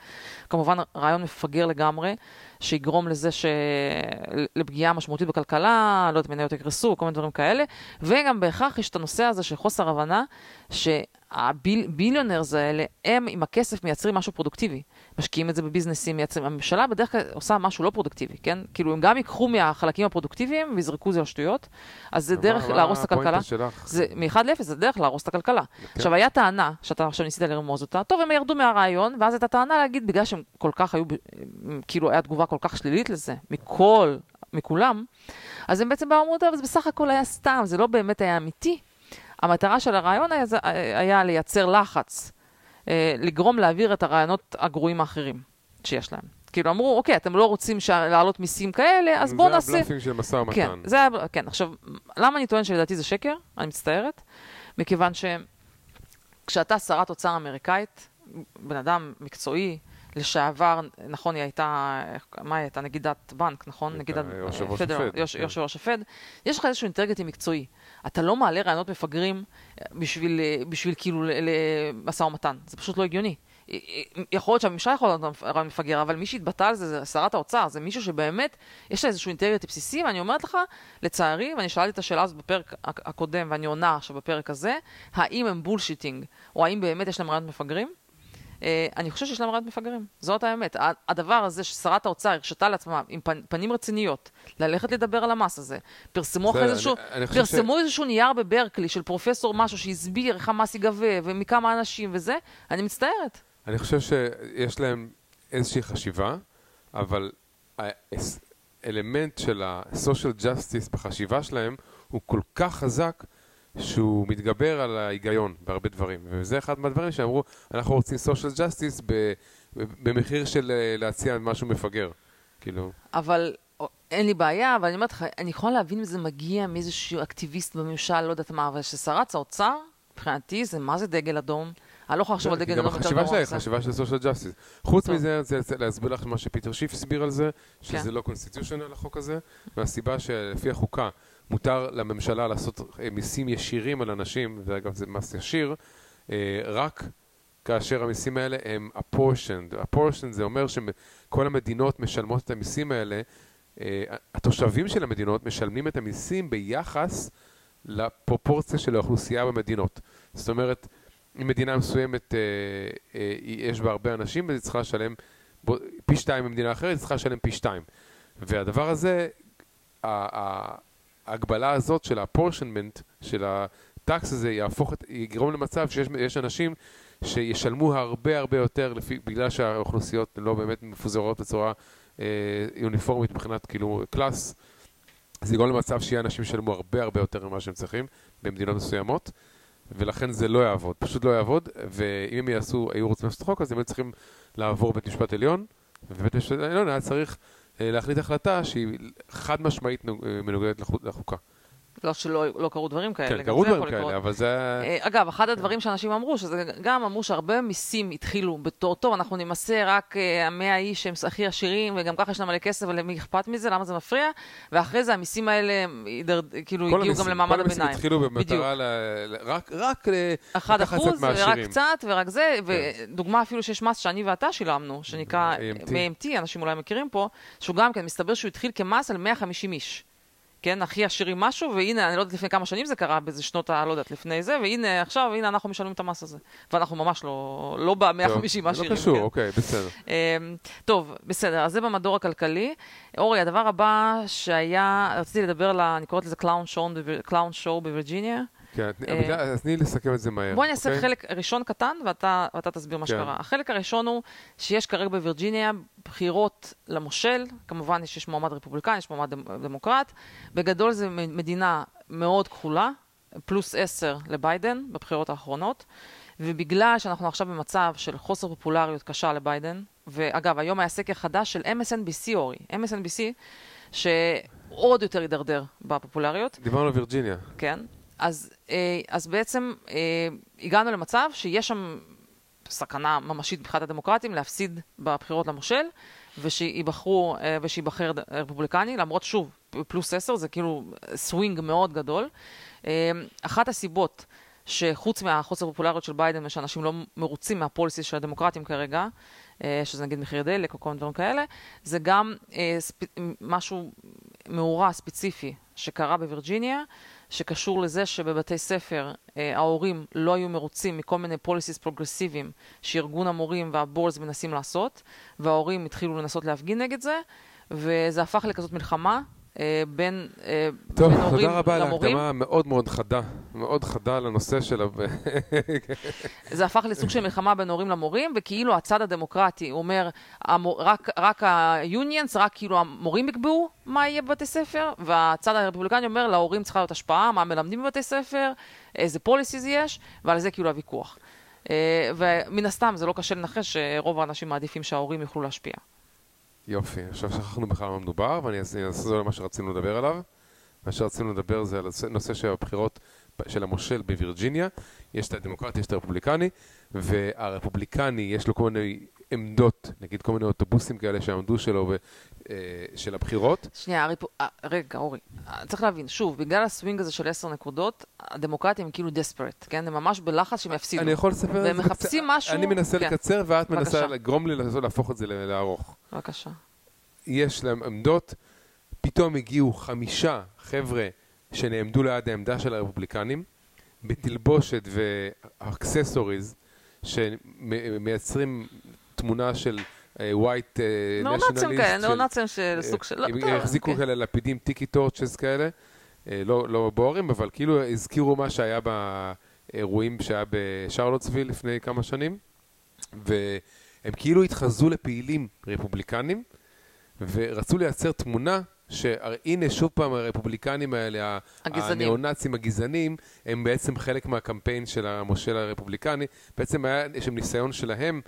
כמובן, רעיון מפגר לגמרי, שיגרום לזה ש... לפגיעה משמעותית בכלכלה, לא יודעת, מניות יקרסו, כל מיני דברים כאלה, וגם בהכרח יש את הנושא הזה של חוסר הבנה, שהביליונרס האלה, הם עם הכסף מייצרים משהו פרודוקטיבי. משקיעים את זה בביזנסים, מייצרים, הממשלה בדרך כלל עושה משהו לא פרודוקטיבי, כן? כאילו, הם גם ייקחו מהחלקים הפרודוקטיביים ויזרקו את זה לשטויות, אז זה דרך להרוס את הכלכלה. זה מ-1 ל-0, זה דרך להרוס את הכלכלה. עכשיו, היה טענה, שאתה עכשיו ניסית לרמוז אותה, טוב, הם ירדו מהרעיון, ואז הייתה טענה להגיד, בגלל שהם כל כך היו, כאילו, הייתה תגובה כל כך שלילית לזה, מכל, מכולם, אז הם בעצם באו ואמרו, טוב, זה בסך הכל היה סתם, זה לא באמת היה אמיתי. המטרה של הרעיון היה, זה- היה לייצר לחץ, אה, לגרום להעביר את הרעיונות הגרועים האחרים שיש להם. כאילו אמרו, אוקיי, אתם לא רוצים להעלות מיסים כאלה, אז בואו זה נעשה... הבלופים של משא ומתן. כן, זה היה, כן. עכשיו, למה אני טוען שלדעתי זה שקר? אני מצטערת. מכיוון שכשאתה שרת אוצר אמריקאית, בן אדם מקצועי, לשעבר, נכון, היא הייתה, מה היא הייתה? נגידת בנק, נכון? נגידת... יושב ראש פדרל, הפד. יושב ראש הפד. יש לך איזשהו אינטגריטי מקצועי. אתה לא מעלה רעיונות מפגרים אה, בשביל, אה, בשביל כאילו למשא ומתן. זה פשוט לא הגיוני. אה, אה, יכול להיות שהממשלה יכולה להיות רעיון מפגר, אבל מי שהתבטא על זה זה שרת האוצר, זה מישהו שבאמת יש לה איזשהו אינטגריטי בסיסי, ואני אומרת לך, לצערי, ואני שאלתי את השאלה הזאת בפרק הק- הקודם, ואני עונה עכשיו בפרק הזה, האם הם bullshitting, או האם באמת יש להם רעיונות מפגרים? אה, אני חושב שיש להם רעיונות מפגרים, זאת האמת. הדבר הזה ששרת האוצר הרשתה לעצמה עם פנ- פנים רציניות ללכת לדבר על המס הזה, פרסמו אחרי איזשהו, פרסמו איזשהו נייר בברקלי של פרופסור משהו שהסביר איך המס ייגבה ומכמה אנשים וזה, אני מצטערת. אני חושב שיש להם איזושהי חשיבה, אבל האלמנט של ה-social justice בחשיבה שלהם הוא כל כך חזק שהוא מתגבר על ההיגיון בהרבה דברים. וזה אחד מהדברים שאמרו, אנחנו רוצים social justice ב- במחיר של אה, להציע משהו מפגר. כאילו, אבל או, אין לי בעיה, אבל אני אומרת לך, אני יכולה להבין אם זה מגיע מאיזשהו אקטיביסט בממשל, לא יודעת מה, אבל ששרת האוצר, מבחינתי זה מה זה דגל אדום? אני לא יכולה לחשוב על דגל גם אדום יותר החשיבה גרוע שלה היא מזה. חשיבה של social justice. חוץ. מזה, אני רוצה להסביר לך מה שפיטר שיף הסביר על זה, שזה כן. לא קונסטיטיושיונל החוק הזה, והסיבה שלפי החוקה מותר לממשלה לעשות אה, מיסים ישירים על אנשים, ואגב זה מס ישיר, אה, רק כאשר המיסים האלה הם apportioned. apportioned זה אומר שכל המדינות משלמות את המיסים האלה, אה, התושבים של המדינות משלמים את המיסים ביחס לפרופורציה של האוכלוסייה במדינות. זאת אומרת, אם מדינה מסוימת יש בה הרבה אנשים, אז היא צריכה לשלם פי שתיים ממדינה אחרת, היא צריכה לשלם פי שתיים. והדבר הזה, ההגבלה הזאת של ה-apportionment, של הטקס הזה, יהפוך, יגרום למצב שיש יש אנשים שישלמו הרבה הרבה יותר לפי, בגלל שהאוכלוסיות לא באמת מפוזרות בצורה אה, יוניפורמית מבחינת כאילו קלאס. זה יגרום למצב שיהיה אנשים שישלמו הרבה הרבה יותר ממה שהם צריכים במדינות מסוימות. ולכן זה לא יעבוד, פשוט לא יעבוד, ואם הם יעשו, היו רוצים לעשות חוק, אז הם היו צריכים לעבור בית משפט עליון, ובית משפט עליון היה צריך להחליט החלטה שהיא חד משמעית אה, מנוגדת לחו- לחוקה. לא שלא לא קרו דברים כאלה. כן, קרו דברים יכול לקרות. כאלה, אבל זה... אה, אגב, אחד הדברים שאנשים אמרו, שזה גם אמרו שהרבה מיסים התחילו בתור, טוב, אנחנו נמסה רק אה, המאה איש שהם הכי עשירים, וגם ככה יש להם מלא כסף, ולמי אכפת מזה, למה זה מפריע? ואחרי זה המיסים האלה הידר- כאילו הגיעו המיסים- גם למעמד כל המיסים הביניים. התחילו. במטרה ל... ל- רק, רק ל- אחד לקחת אחוז, קצת מהעשירים. כן. ורק קצת, ורק זה, ודוגמה אפילו שיש מס שאני ואתה שילמנו, שנקרא AMT. אנשים אולי מכירים פה, שהוא גם כן, מסתבר שהוא התחיל כמס על 150 איש. כן, הכי עשירים משהו, והנה, אני לא יודעת לפני כמה שנים זה קרה, באיזה שנות ה... לא יודעת, לפני זה, והנה עכשיו, הנה אנחנו משלמים את המס הזה. ואנחנו ממש לא, לא ב-150 טוב, העשירים. לא קשור, כן. אוקיי, בסדר. אמ, טוב, בסדר, אז זה במדור הכלכלי. אורי, הדבר הבא שהיה, רציתי לדבר על, ה- אני קוראת לזה clown show בווירג'יניה. כן, אה, אז תני לסכם את זה מהר. בוא נעשה אוקיי? חלק ראשון קטן ואתה, תסביר מה כן. שקרה. החלק הראשון הוא שיש כרגע בווירג'יניה בחירות למושל, כמובן יש, מועמד רפובליקני, יש מועמד דמ- דמוקרט. בגדול זו מדינה מאוד כחולה, פלוס עשר לביידן בבחירות האחרונות. ובגלל שאנחנו עכשיו במצב של חוסר פופולריות קשה לביידן, ואגב, היום היה סקר חדש של MSNBC, אורי, MSNBC, שעוד יותר הידרדר בפופולריות. דיברנו על וירג'יניה. כן. אז, אה, אז בעצם אה, הגענו למצב שיש שם סכנה ממשית מבחינת הדמוקרטים להפסיד בבחירות למושל, ושיבחרו, אה, ושיבחר ד- רפובליקני, למרות שוב, פלוס עשר זה כאילו סווינג מאוד גדול. אחת הסיבות שחוץ מהחוסר פופולריות של ביידן ושאנשים לא מרוצים מה policy של הדמוקרטים כרגע, שזה נגיד מחיר דלק או כל מיני דברים כאלה, זה גם. משהו מאורע ספציפי שקרה בווירג'יניה, שקשור לזה שבבתי ספר אה, ההורים לא היו מרוצים מכל מיני policies פרוגרסיביים שארגון המורים וה boards מנסים לעשות, וההורים התחילו לנסות להפגין נגד זה, וזה הפך לכזאת מלחמה בין, אה, טוב, בין הורים תודה רבה על למורים. ההקדמה המאוד מאוד חדה, מאוד חדה לנושא של... ה- זה הפך לסוג של מלחמה בין הורים למורים, וכאילו הצד הדמוקרטי אומר, המור, רק, רק ה-unions, רק כאילו המורים יקבעו מה יהיה בבתי ספר, והצד הרפובליקני אומר, להורים צריכה להיות השפעה, מה מלמדים בבתי ספר, איזה policies יש, ועל זה כאילו הוויכוח. אה, ומן הסתם, זה לא קשה לנחש שרוב האנשים מעדיפים שההורים יוכלו להשפיע. יופי, עכשיו שכחנו בכלל מה מדובר, ואני אעשה אעשה על מה שרצינו לדבר עליו. מה שרצינו לדבר זה על נושא של הבחירות של המושל בווירג'יניה. יש את הדמוקרטי, יש את הרפובליקני, והרפובליקני יש לו כל מיני עמדות, נגיד כל מיני אוטובוסים כאלה שעמדו שלו, אה, של הבחירות. שנייה, הריפ... אה, רגע, אורי, אה, צריך להבין, שוב, בגלל הסווינג הזה של עשר נקודות, הדמוקרטים הם כאילו desperate, כן? הם ממש בלחץ שהם יפסידו. אני יכול לספר והם את זה מחפשים בקצר. משהו- אני מנסה כן. לקצר, ואת בבקשה. מנסה לגרום לי לעשות- להפוך את זה לארוך. בבקשה. יש להם עמדות, פתאום הגיעו חמישה חבר'ה שנעמדו ליד העמדה של הרפובליקנים, בתלבושת ו accessories, שמייצרים תמונה של white נאו-נאצים כאלה, נאו-נאצים של סוג של... לא, הם החזיקו אוקיי. כאלה לפידים tiki torches כאלה, אה, לא לא בוערים, אבל כאילו הזכירו מה שהיה באירועים שהיה בשרלוטסוויל לפני כמה שנים, והם כאילו התחזו לפעילים רפובליקנים, ורצו לייצר תמונה שהנה שוב פעם הרפובליקנים האלה, הגזענים. הניאו-נאצים הגזענים, הם בעצם חלק מהקמפיין של המושל הרפובליקני. בעצם היה שם ניסיון שלהם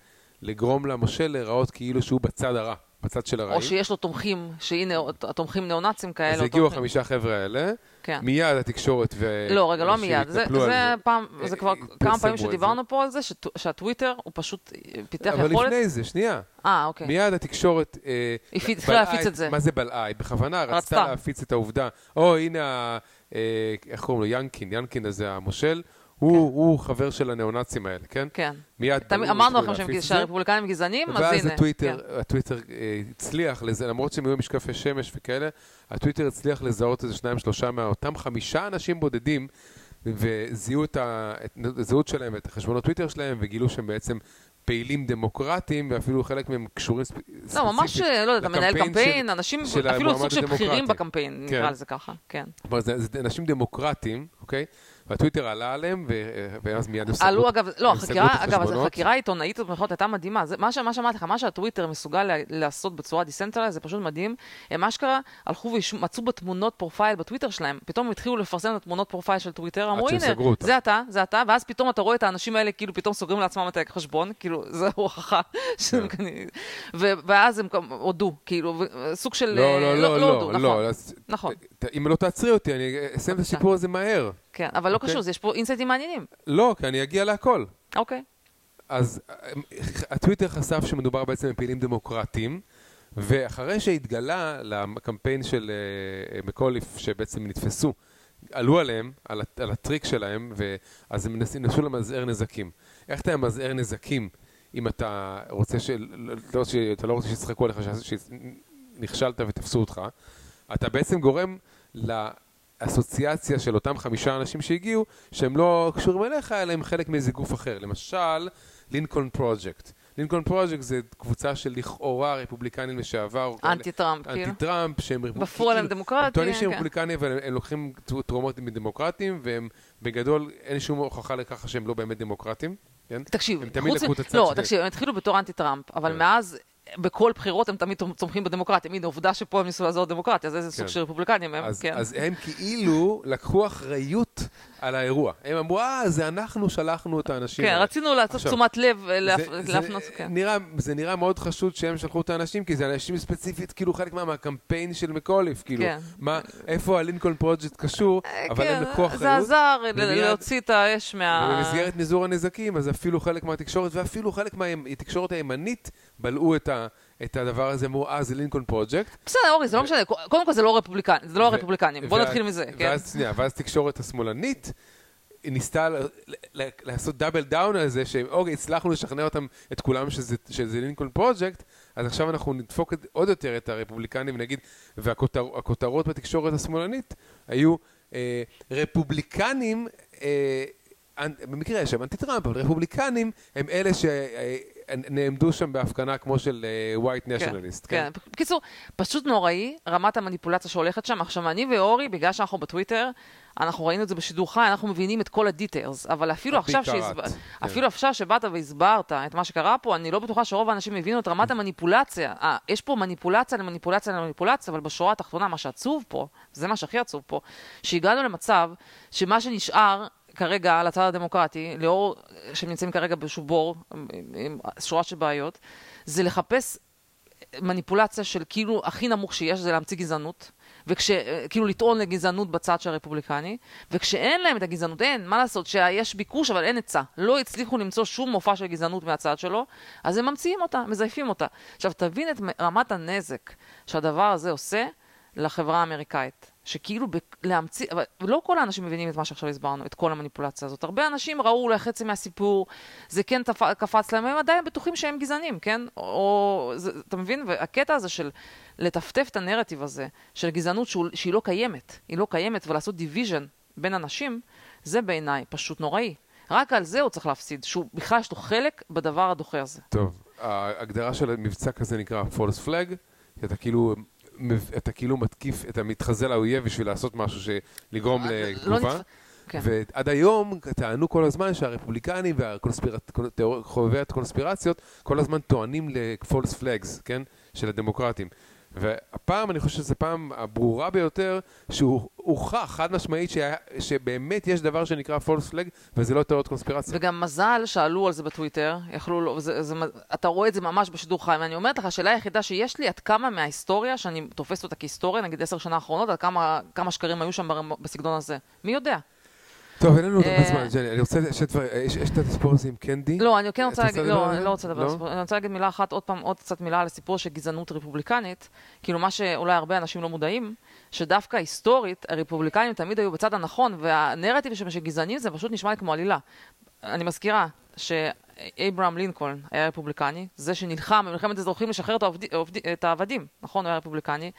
לגרום למושל להיראות כאילו שהוא בצד הרע, בצד של הרעים. או שיש לו תומכים, שהנה, התומכים ניאו-נאצים כאלה. אז הגיעו החמישה חבר'ה האלה, כן. מיד התקשורת ו... לא, רגע, לא מיד. זה, על זה פעם, זה כבר אה, כמה פרסמו פעמים את זה. שדיברנו פה על זה, שט- שהטוויטר הוא פשוט פיתח אבל יכולת... לפני זה, שנייה. אה, אוקיי. מיד התקשורת... אה, התחילה להפיץ את זה. מה זה בלעה? היא בכוונה רצתה. להפיץ את העובדה. או, הנה, אה, איך קוראים לו? ינקין. ינקין הזה המושל. הוא הוא חבר של הניאו-נאצים האלה, כן? כן. מיד... אמרנו לכם זה. שהרפובליקנים גזענים, אז ואז הנה. הטוויטר, כן. הטוויטר אה, הצליח, לזה, למרות שהם היו משקפי שמש וכאלה, הטוויטר הצליח לזהות איזה שניים שלושה מאותם חמישה אנשים בודדים, וזיהו את הזהות שלהם ואת החשבונות טוויטר שלהם, וגילו שהם בעצם פעילים דמוקרטיים, ואפילו חלק מהם קשורים ספ- ספציפית לא, ממש, לא יודעת, אתה מנהל קמפיין, של- אנשים, של אפילו סוג של בכירים. בקמפיין, כן. נקרא לזה ככה, כן. כלומר, זה, זה אנשים דמוקרטיים, אוקיי? והטוויטר עלה עליהם, ואז מיד הם עלו סגרו- אגב, לא, החקירה, אגב, אז. החקירה העיתונאית במירכאות הייתה מדהימה. זה, מה, מה שאמרתי לך, מה שהטוויטר מסוגל לעשות בצורה decentralized, זה פשוט מדהים. הם אשכרה הלכו ומצאו בתמונות profile בטוויטר שלהם, פתאום הם התחילו לפרסם את התמונות profile של טוויטר, אמרו, הנה, סגרו אותה." זה אתה, זה אתה, ואז פתאום אתה רואה את האנשים האלה, כאילו פתאום סוגרים לעצמם את החשבון, כאילו, זו הוכחה. כן. ואז הם הודו, כאילו, ו- סוג של... לא, אה, לא, לא, הודו, לא, נכון. לא. אז- נכון. ת- אם לא תעצרי אותי, אני אסיים את בבקשה. הסיפור הזה מהר. כן, אבל לא אוקיי. קשור, יש פה אינסייטים מעניינים. לא, כי אני אגיע להכל. אוקיי. אז אה, הטוויטר חשף שמדובר בעצם בפעילים דמוקרטיים, ואחרי שהתגלה לקמפיין של אה, אה, מקוליף, שבעצם נתפסו, עלו עליהם, על, על הטריק שלהם, ואז הם נסו, למזער נזקים. איך אתה ממזער נזקים אם אתה רוצה ש... לא, ש... אתה לא רוצה שיצחקו עליך שנכשלת ותפסו אותך? אתה בעצם גורם לאסוציאציה של אותם חמישה אנשים שהגיעו, שהם לא קשורים אליך, אלא הם חלק מאיזה גוף אחר. למשל, לינקולן פרויקט. לינקולן פרויקט זה קבוצה של לכאורה רפובליקנים לשעבר. אנטי טראמפ, כאילו. אנטי טראמפ, שהם רפוב- בפועל הם כאילו, דמוקרטים, הם טוענים שהם כן. רפובליקנים, אבל הם- לוקחים תרומות מדמוקרטים, והם בגדול, אין שום הוכחה לכך שהם לא באמת דמוקרטים. כן? תקשיב, הם תמיד לקחו את הצד לא, שלהם. תקשיב, הם התחילו בתור אנטי טראמפ, אבל כן. מאז, בכל בחירות הם תמיד צומחים בדמוקרטיה. הנה, עובדה שפה הם ניסו לעזור לדמוקרטיה, אז איזה סוג כן. של רפובליקנים הם, אז, כן. אז הם כאילו לקחו אחריות על האירוע. הם אמרו, אה, זה אנחנו שלחנו את האנשים. כן, האלה." רצינו לעשות תשומת לב, אה, להפ- זה- זה להפנות, כן. נראה, זה נראה מאוד חשוד שהם שלחו את האנשים, כי זה אנשים ספציפית, כאילו חלק מה, מהקמפיין של מקוליף, כאילו. כן. מה, איפה הלינקולן פרויקט קשור, אה, אבל הם כן, לקחו אחריות. זה עזר ומיד- להוציא את האש מה... ובמסגרת מזעור הנזקים, אז אפילו חלק מהתקשורת, ואפילו חלק מהתקשורת הימנית, בלעו את, ה, את הדבר הזה, אמרו, אה, זה לינקולן פרויקט. בסדר, אורי, זה לא משנה, קודם כל זה לא רפובליקנים, זה לא הרפובליקנים, בוא נתחיל מזה, כן. ואז, שנייה, ואז תקשורת השמאלנית, ניסתה ל- ל- לעשות double down על זה, שאוקיי, הצלחנו לשכנע אותם, את כולם, שזה, שזה לינקולן פרויקט, אז עכשיו אנחנו נדפוק עוד יותר את הרפובליקנים ונגיד, והכותרות בתקשורת השמאלנית היו אה, רפובליקנים, אה, במקרה יש שם אנטי טראמפ, אבל רפובליקנים הם אלה שנעמדו שם בהפגנה כמו של white nationalist. כן. בקיצור, פשוט נוראי, רמת המניפולציה שהולכת שם. עכשיו, אני ואורי, בגלל שאנחנו בטוויטר, אנחנו ראינו את זה בשידור חי, אנחנו מבינים את כל ה details, אבל אפילו עכשיו, שהסב... כן. אפילו עכשיו שבאת והסברת את מה שקרה פה, אני לא בטוחה שרוב האנשים הבינו את רמת המניפולציה. אה, יש פה מניפולציה למניפולציה למניפולציה, אבל בשורה התחתונה, מה שעצוב פה, זה מה שהכי עצוב פה, שהגענו למצב שמה שנשאר כרגע על הצד הדמוקרטי, לאור שהם נמצאים כרגע באיזשהו בור, עם, עם שורה של בעיות, זה לחפש מניפולציה של כאילו הכי נמוך שיש, זה להמציא גזענות. וכשכאילו לטעון לגזענות בצד של הרפובליקני, וכשאין להם את הגזענות, אין, מה לעשות, שיש ביקוש אבל אין היצע. לא הצליחו למצוא שום מופע של גזענות מהצד שלו, אז הם ממציאים אותה, מזייפים אותה. עכשיו, תבין את רמת הנזק שהדבר הזה עושה לחברה האמריקאית. שכאילו ב- להמציא, אבל לא כל האנשים מבינים את מה שעכשיו הסברנו, את כל המניפולציה הזאת. הרבה אנשים ראו אולי חצי מהסיפור, זה כן תפ... קפץ להם, הם עדיין בטוחים שהם גזענים, כן? או, זה, אתה מבין? והקטע הזה של לטפטף את הנרטיב הזה, של גזענות שהוא, שהיא לא קיימת, היא לא קיימת, ולעשות division בין אנשים, זה בעיניי פשוט נוראי. רק על זה הוא צריך להפסיד, שהוא בכלל יש לו חלק בדבר הדוחה הזה. טוב, ההגדרה של מבצע כזה נקרא false flag, אתה כאילו, אתה כאילו מתקיף, אתה מתחזה לאויב בשביל לעשות משהו שלגרום לא לתגובה. כן. ועד היום טענו כל הזמן שהרפובליקנים וחובבי הקונספירציות כל הזמן טוענים ל-false flags, כן? של הדמוקרטים. והפעם, אני חושב שזו פעם הברורה ביותר, שהוא הוכח חד משמעית שהיה, שבאמת יש דבר שנקרא false flag, וזה לא תיאוריות קונספירציה. וגם מזל שעלו על זה בטוויטר, יכלו, לא- זה, זה, אתה רואה את זה ממש בשידור חי, ואני אומרת לך, השאלה היחידה שיש לי, עד כמה מההיסטוריה, שאני תופסת אותה כהיסטוריה, נגיד עשר שנה האחרונות, עד כמה, כמה שקרים היו שם בסגנון הזה. מי יודע? טוב, אין לנו עוד הרבה אה, זמן, ג'ני, אני רוצה, יש יש את הסיפור הזה עם קנדי? לא, אני כן רוצה את להגיד, לא, אני זה? לא רוצה לדבר על לא? סיפור, אני רוצה להגיד מילה אחת, עוד פעם, עוד קצת מילה על הסיפור של גזענות רפובליקנית, כאילו מה שאולי הרבה אנשים לא מודעים, שדווקא היסטורית, הרפובליקנים תמיד היו בצד הנכון, והנרטיב של גזענים זה פשוט נשמע לי כמו עלילה. אני מזכירה שאברהם לינקולן היה רפובליקני, זה שנלחם במלחמת אזרחים לשחרר את העבדים, נכון, הוא היה רפובליקני.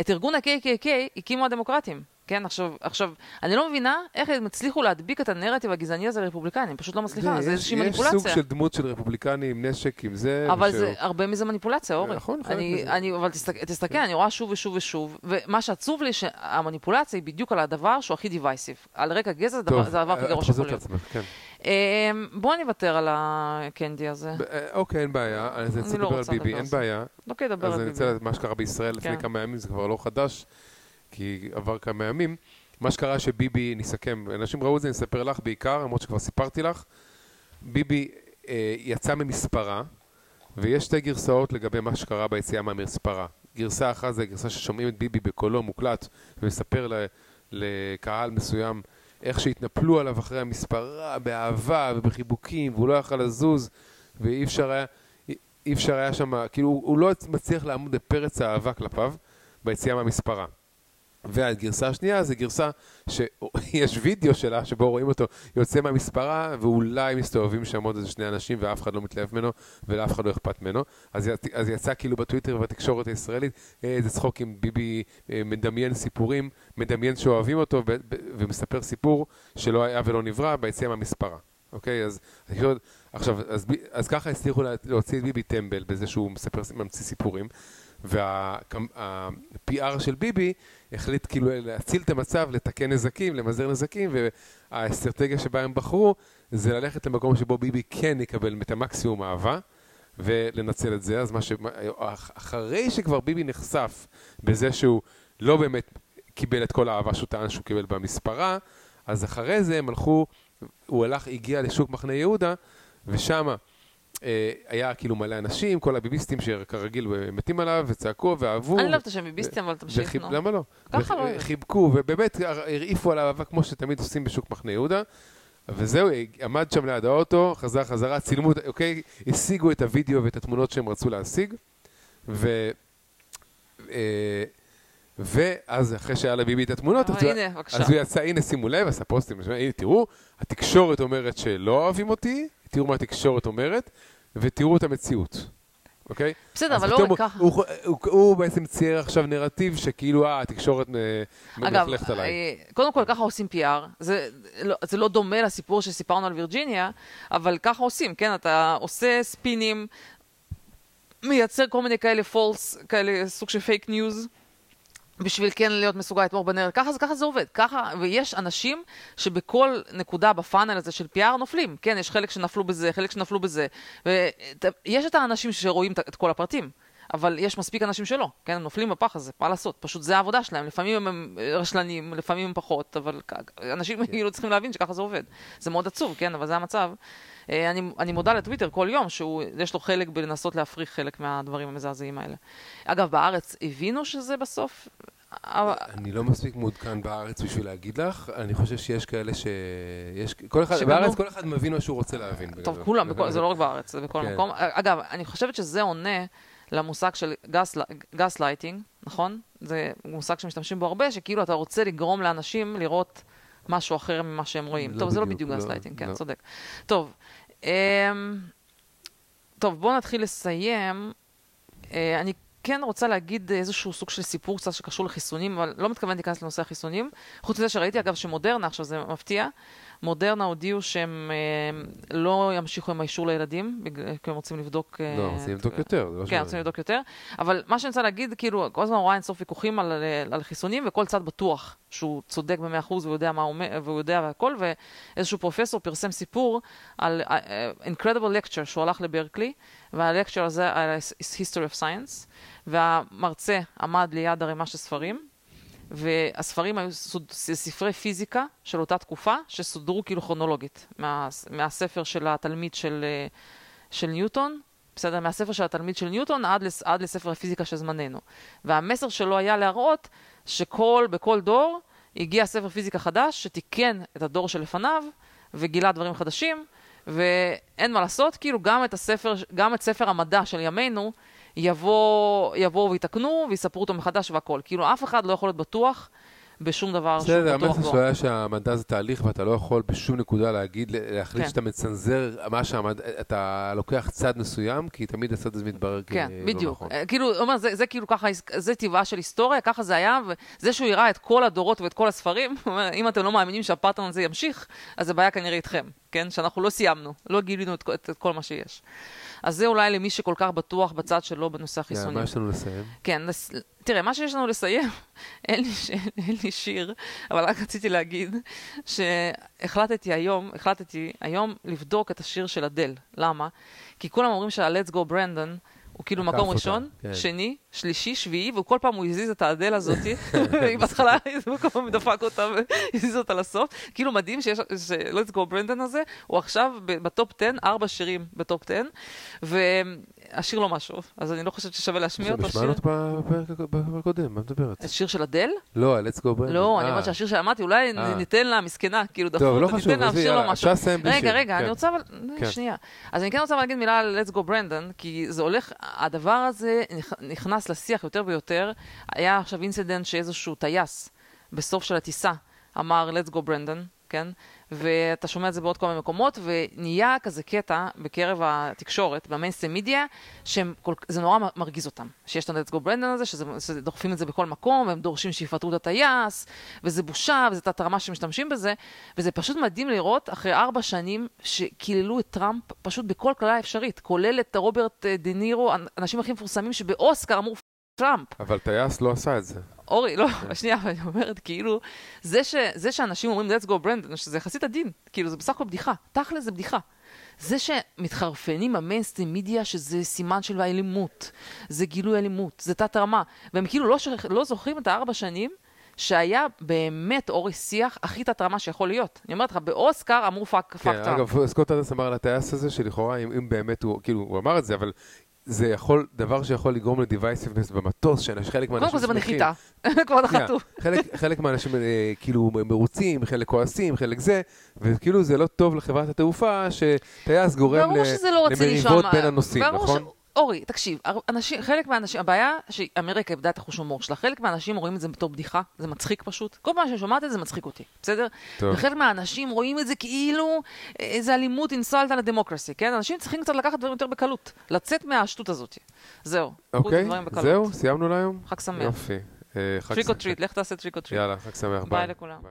את ארגון ה-KKK הקימו הדמוקרטים. כן, עכשיו, עכשיו, אני לא מבינה איך הם הצליחו להדביק את הנרטיב הגזעני הזה לרפובליקנים, פשוט לא מצליחה, זה איזושהי מניפולציה. יש סוג של דמות של רפובליקני עם נשק, עם זה. אבל זה, הרבה מזה מניפולציה, אורי. נכון, חלק אני, מזה. אני, אבל תסתכל, תסתכל, אני רואה שוב ושוב ושוב, ומה שעצוב לי, שהמניפולציה היא בדיוק על הדבר שהוא הכי דיווייסיב. על רקע גזע זה הדבר- הדבר הכי גרוע שיכול להיות. כן. אמ, בוא נוותר על הקנדי הזה. אה, אוקיי, אין בעיה. אז אני רוצה אני לא לדבר על רוצה ביבי, אין. בעיה. אוקיי, דבר אז על אני ביבי. רוצה לדעת מה שקרה בישראל לפני כן. כמה ימים, זה כבר לא חדש, כי עבר כמה ימים. מה שקרה שביבי, נסכם, אנשים ראו את זה, אני אספר לך בעיקר, למרות שכבר סיפרתי לך. ביבי אה, יצא ממספרה, ויש שתי גרסאות לגבי מה שקרה ביציאה מהמספרה. גרסה אחת זה גרסה ששומעים את ביבי בקולו מוקלט, ומספר ל, לקהל מסוים איך שהתנפלו עליו אחרי המספרה, באהבה ובחיבוקים, והוא לא יכל לזוז, ואי אפשר היה, אי- אפשר היה שם, כאילו, הוא לא מצליח לעמוד בפרץ האהבה כלפיו ביציאה מהמספרה. והגרסה השנייה זה גרסה שיש וידאו שלה שבו רואים אותו יוצא מהמספרה ואולי מסתובבים שם עוד איזה שני אנשים ואף אחד לא מתלהב ממנו ולאף אחד לא אכפת ממנו. אז, אז יצא כאילו בטוויטר ובתקשורת הישראלית "אה, איזה צחוק עם ביבי אה, מדמיין סיפורים, מדמיין שאוהבים אותו ו- ו- ומספר סיפור שלא היה ולא נברא ביציאה מהמספרה. אוקיי, אז עכשיו, אז, אז ככה הצליחו לה- להוציא את ביבי טמבל בזה שהוא מספר, ממציא סיפורים, וה-PR של ביבי החליט כאילו להציל את המצב, לתקן נזקים, למזער נזקים, והאסטרטגיה שבה הם בחרו זה ללכת למקום שבו ביבי כן יקבל את המקסימום אהבה, ולנצל את זה. אז מה ש... אחרי שכבר ביבי נחשף בזה שהוא לא באמת קיבל את כל האהבה שהוא טען שהוא קיבל במספרה, אז אחרי זה הם הלכו, הוא הלך, הגיע לשוק מחנה יהודה, ושם אה, היה כאילו מלא אנשים, כל הביביסטים שכרגיל אה, מתים עליו, וצעקו ואהבו. אני לא אוהבת את השם ביביסטים, אבל תמשיך. נו. למה לא? ככה לא. חיבקו, ובאמת הרעיפו על אהבה כמו שתמיד עושים בשוק מחנה יהודה. וזהו, עמד שם ליד האוטו, חזר חזרה, צילמו, אוקיי, השיגו את הוידאו ואת התמונות שהם רצו להשיג. ו... אה, ואז אחרי שהיה לביבי את התמונות, אבל אז הוא- הנה. אז הוא יצא, הנה שימו לב, עשה פוסטים, הנה תראו, התקשורת אומרת שלא אוהבים אותי, תראו מה התקשורת אומרת, ותראו את המציאות, אוקיי? בסדר, אבל לא הוא- ככה. הוא, הוא, הוא בעצם צייר עכשיו נרטיב שכאילו, אה, התקשורת אגב, מלכלכת עליי. אה, קודם כל ככה עושים PR, זה לא, זה לא דומה לסיפור שסיפרנו על וירג'יניה, אבל ככה עושים, כן? אתה עושה ספינים, מייצר כל מיני כאלה false, כאלה סוג של fake news. בשביל כן להיות מסוגל לתמוך בנרטיב. ככה, זה- ככה זה עובד. ככה, ויש אנשים שבכל נקודה בפאנל הזה של PR נופלים. כן, יש חלק שנפלו בזה, חלק שנפלו בזה. ויש את האנשים שרואים את- כל הפרטים. אבל יש מספיק אנשים שלא, כן, הם נופלים בפח הזה, מה לעשות? פשוט זה העבודה שלהם, לפעמים הם רשלנים, לפעמים הם פחות, אבל אנשים כאילו צריכים להבין שככה זה עובד. זה מאוד עצוב, כן, אבל זה המצב. אה, אני, אני מודה לטוויטר כל יום שיש לו חלק בלנסות להפריך חלק מהדברים המזעזעים האלה. אגב, בארץ הבינו שזה בסוף... אני לא מספיק מעודכן בארץ בשביל להגיד לך, אני חושב שיש כאלה ש... יש... כל אחד, שגם בארץ כל אחד מבין מה שהוא רוצה להבין. טוב, בגדול. כולם, בכל, זה לא רק בארץ, זה בכל כן. מקום. אגב, אני חושבת שזה עונה למושג של גס לייטינג, נכון? זה מושג שמשתמשים בו הרבה, שכאילו אתה רוצה לגרום לאנשים לראות משהו אחר ממה שהם רואים. לא טוב, זה לא בדיוק, בדיוק לא, כן, לא. צודק. טוב, אמ, טוב, בואו נתחיל לסיים. אה, אני כן רוצה להגיד איזשהו סוג של סיפור קצת שקשור לחיסונים, אבל לא מתכוון להיכנס לנושא החיסונים. חוץ מזה שראיתי, אגב, שמודרנה, עכשיו זה מפתיע, מודרנה הודיעו שהם אה, לא ימשיכו עם האישור לילדים, בגלל- כי הם רוצים לבדוק... אה, לא, רוצים לבדוק יותר. לא כן, רוצים לבדוק יותר. אבל מה שאני רוצה להגיד, כאילו, כל הזמן רואה אינסוף ויכוחים על, על חיסונים, וכל צד בטוח שהוא צודק במאה אחוז והוא יודע מה הוא אומר, והוא יודע והכל, ואיזשהו פרופסור פרסם סיפור על incredible lecture שהוא הלך לברקלי, והלקצ'ר הזה על history of science, והמרצה עמד ליד ערימה של ספרים, והספרים היו סוד- ספרי פיזיקה של אותה תקופה, שסודרו כאילו כרונולוגית, מה, מהספר של התלמיד של, של ניוטון, בסדר? מהספר של התלמיד של ניוטון עד, לס, עד לספר הפיזיקה של זמננו. והמסר שלו היה להראות שכל, בכל דור הגיע ספר פיזיקה חדש שתיקן את הדור שלפניו וגילה דברים חדשים, ואין מה לעשות, כאילו גם את הספר, גם את ספר המדע של ימינו יבוא, יבואו ויתקנו ויספרו אותו מחדש והכל. כאילו אף אחד לא יכול להיות בטוח בשום דבר שהוא בסדר, בטוח המסר בו. שלו היה שהמדע זה תהליך ואתה לא יכול בשום נקודה להגיד, להחליט כן. שאתה מצנזר מה שהמדע, אתה לוקח צד מסוים, כי תמיד הצד הזה מתברר כן, כלא בדיוק. נכון. אה, כאילו, הוא אומר, זה, זה כאילו ככה, זה טבעה של היסטוריה, ככה זה היה, וזה שהוא הראה את כל הדורות ואת כל הספרים, אם אתם לא מאמינים שהפאטרן הזה ימשיך, אז הבעיה כנראה איתכם, כן? שאנחנו לא סיימנו, לא גילינו את, את, את כל מה שיש. אז זה אולי למי שכל כך בטוח בצד שלו בנושא החיסונים. מה יש לנו לסיים? כן. תראה, מה שיש לנו לסיים, אין לי, ש... אין לי שיר, אבל רק רציתי להגיד שהחלטתי היום, החלטתי היום לבדוק את השיר של אדל. למה? כי כולם אומרים שה-Let's Go Brandon הוא כאילו מקום ראשון, כן. שני, שלישי, שביעי, וכל פעם הוא הזיז את האדל הזאתי, בהתחלה כל פעם דפק אותה והזיז אותה לסוף. כאילו מדהים שיש, ש-Let's Go Brandon הזה, הוא עכשיו בטופ 10, ארבע שירים בטופ 10, והשיר לא משהו, אז אני לא חושבת ששווה להשמיע אותו. שמענו אותו בפרק בפרק הקודם, מה את מדברת? שיר של אדל? לא, ה-Let's Go Brandon. לא, אני אה, אומרת שהשיר שאמרתי, אולי אה. ניתן לה מסכנה, כאילו דפוק, טוב, לא ניתן חשוב, שיר יאללה, לו משהו. אפשר לסיים בלי שיר. רגע, רגע, כן. אני רוצה אבל... כן. שנייה. אז אני כן רוצה להגיד מילה על Let's Go Brandon, כי זה הולך, הדבר הזה נכ- נכנס לשיח יותר ויותר. היה עכשיו incident שאיזשהו טייס בסוף של הטיסה אמר Let's Go Brandon, כן? ואתה שומע את זה בעוד כל מיני מקומות, ונהיה כזה קטע בקרב התקשורת, ב mainstream media, שזה נורא מרגיז אותם. שיש את ה-Let's Go Brandon הזה, שזה, שזה דוחפים את זה בכל מקום, והם דורשים שיפטרו את הטייס, וזה בושה, וזה תת-רמה שמשתמשים בזה, וזה פשוט מדהים לראות אחרי ארבע שנים שקיללו את טראמפ פשוט בכל כללה אפשרית, כולל את רוברט אה, דה נירו, האנשים הכי מפורסמים שבאוסקר אמרו טראמפ. אבל טייס לא עשה את זה. אורי, לא, שנייה, אבל אני אומרת, כאילו, זה, ש, זה שאנשים אומרים let's go Brandon, שזה יחסית עדין, כאילו, זה בסך הכל בדיחה, תכל'ס זה בדיחה. זה שמתחרפנים ב mainstream media שזה סימן של אלימות, זה גילוי אלימות, זה תת-רמה, והם כאילו לא, שכ... לא זוכרים את הארבע שנים שהיה באמת אורי שיח הכי תת-רמה שיכול להיות. אני אומרת לך, באוסקר אמרו fuck כן, fuck טראמפ. אגב, סקוט אדמס אמר על הטייס הזה, שלכאורה, אם, אם באמת הוא, כאילו, הוא אמר את זה, אבל זה יכול, דבר שיכול לגרום ל divisiveness במטוס, שחלק מהאנשים קודם כל זה. בנחיתה, כבר נחתו. חלק, מהאנשים אה, כאילו מרוצים, חלק כועסים, חלק זה, וכאילו זה לא טוב לחברת התעופה שטייס גורם לא למריבות בין הנוסעים, נכון? אורי, תקשיב, אנשים, חלק מהאנשים, הבעיה שאמריקה איבדה את החוש הומור שלה, חלק מהאנשים רואים את זה בתור בדיחה, זה מצחיק פשוט. כל פעם שאני שומעת את זה, זה מצחיק אותי, בסדר? טוב. וחלק מהאנשים רואים את זה כאילו אה, איזה אלימות אינסולט על הדמוקרסי, כן? אנשים צריכים קצת לקחת דברים יותר בקלות, לצאת מהשטות הזאת. זהו, אוקיי. זהו, סיימנו להיום? חג שמח. יופי. trick or. treat, לך תעשה trick or treat. יאללה, חג שמח, ביי לכולם. ביי.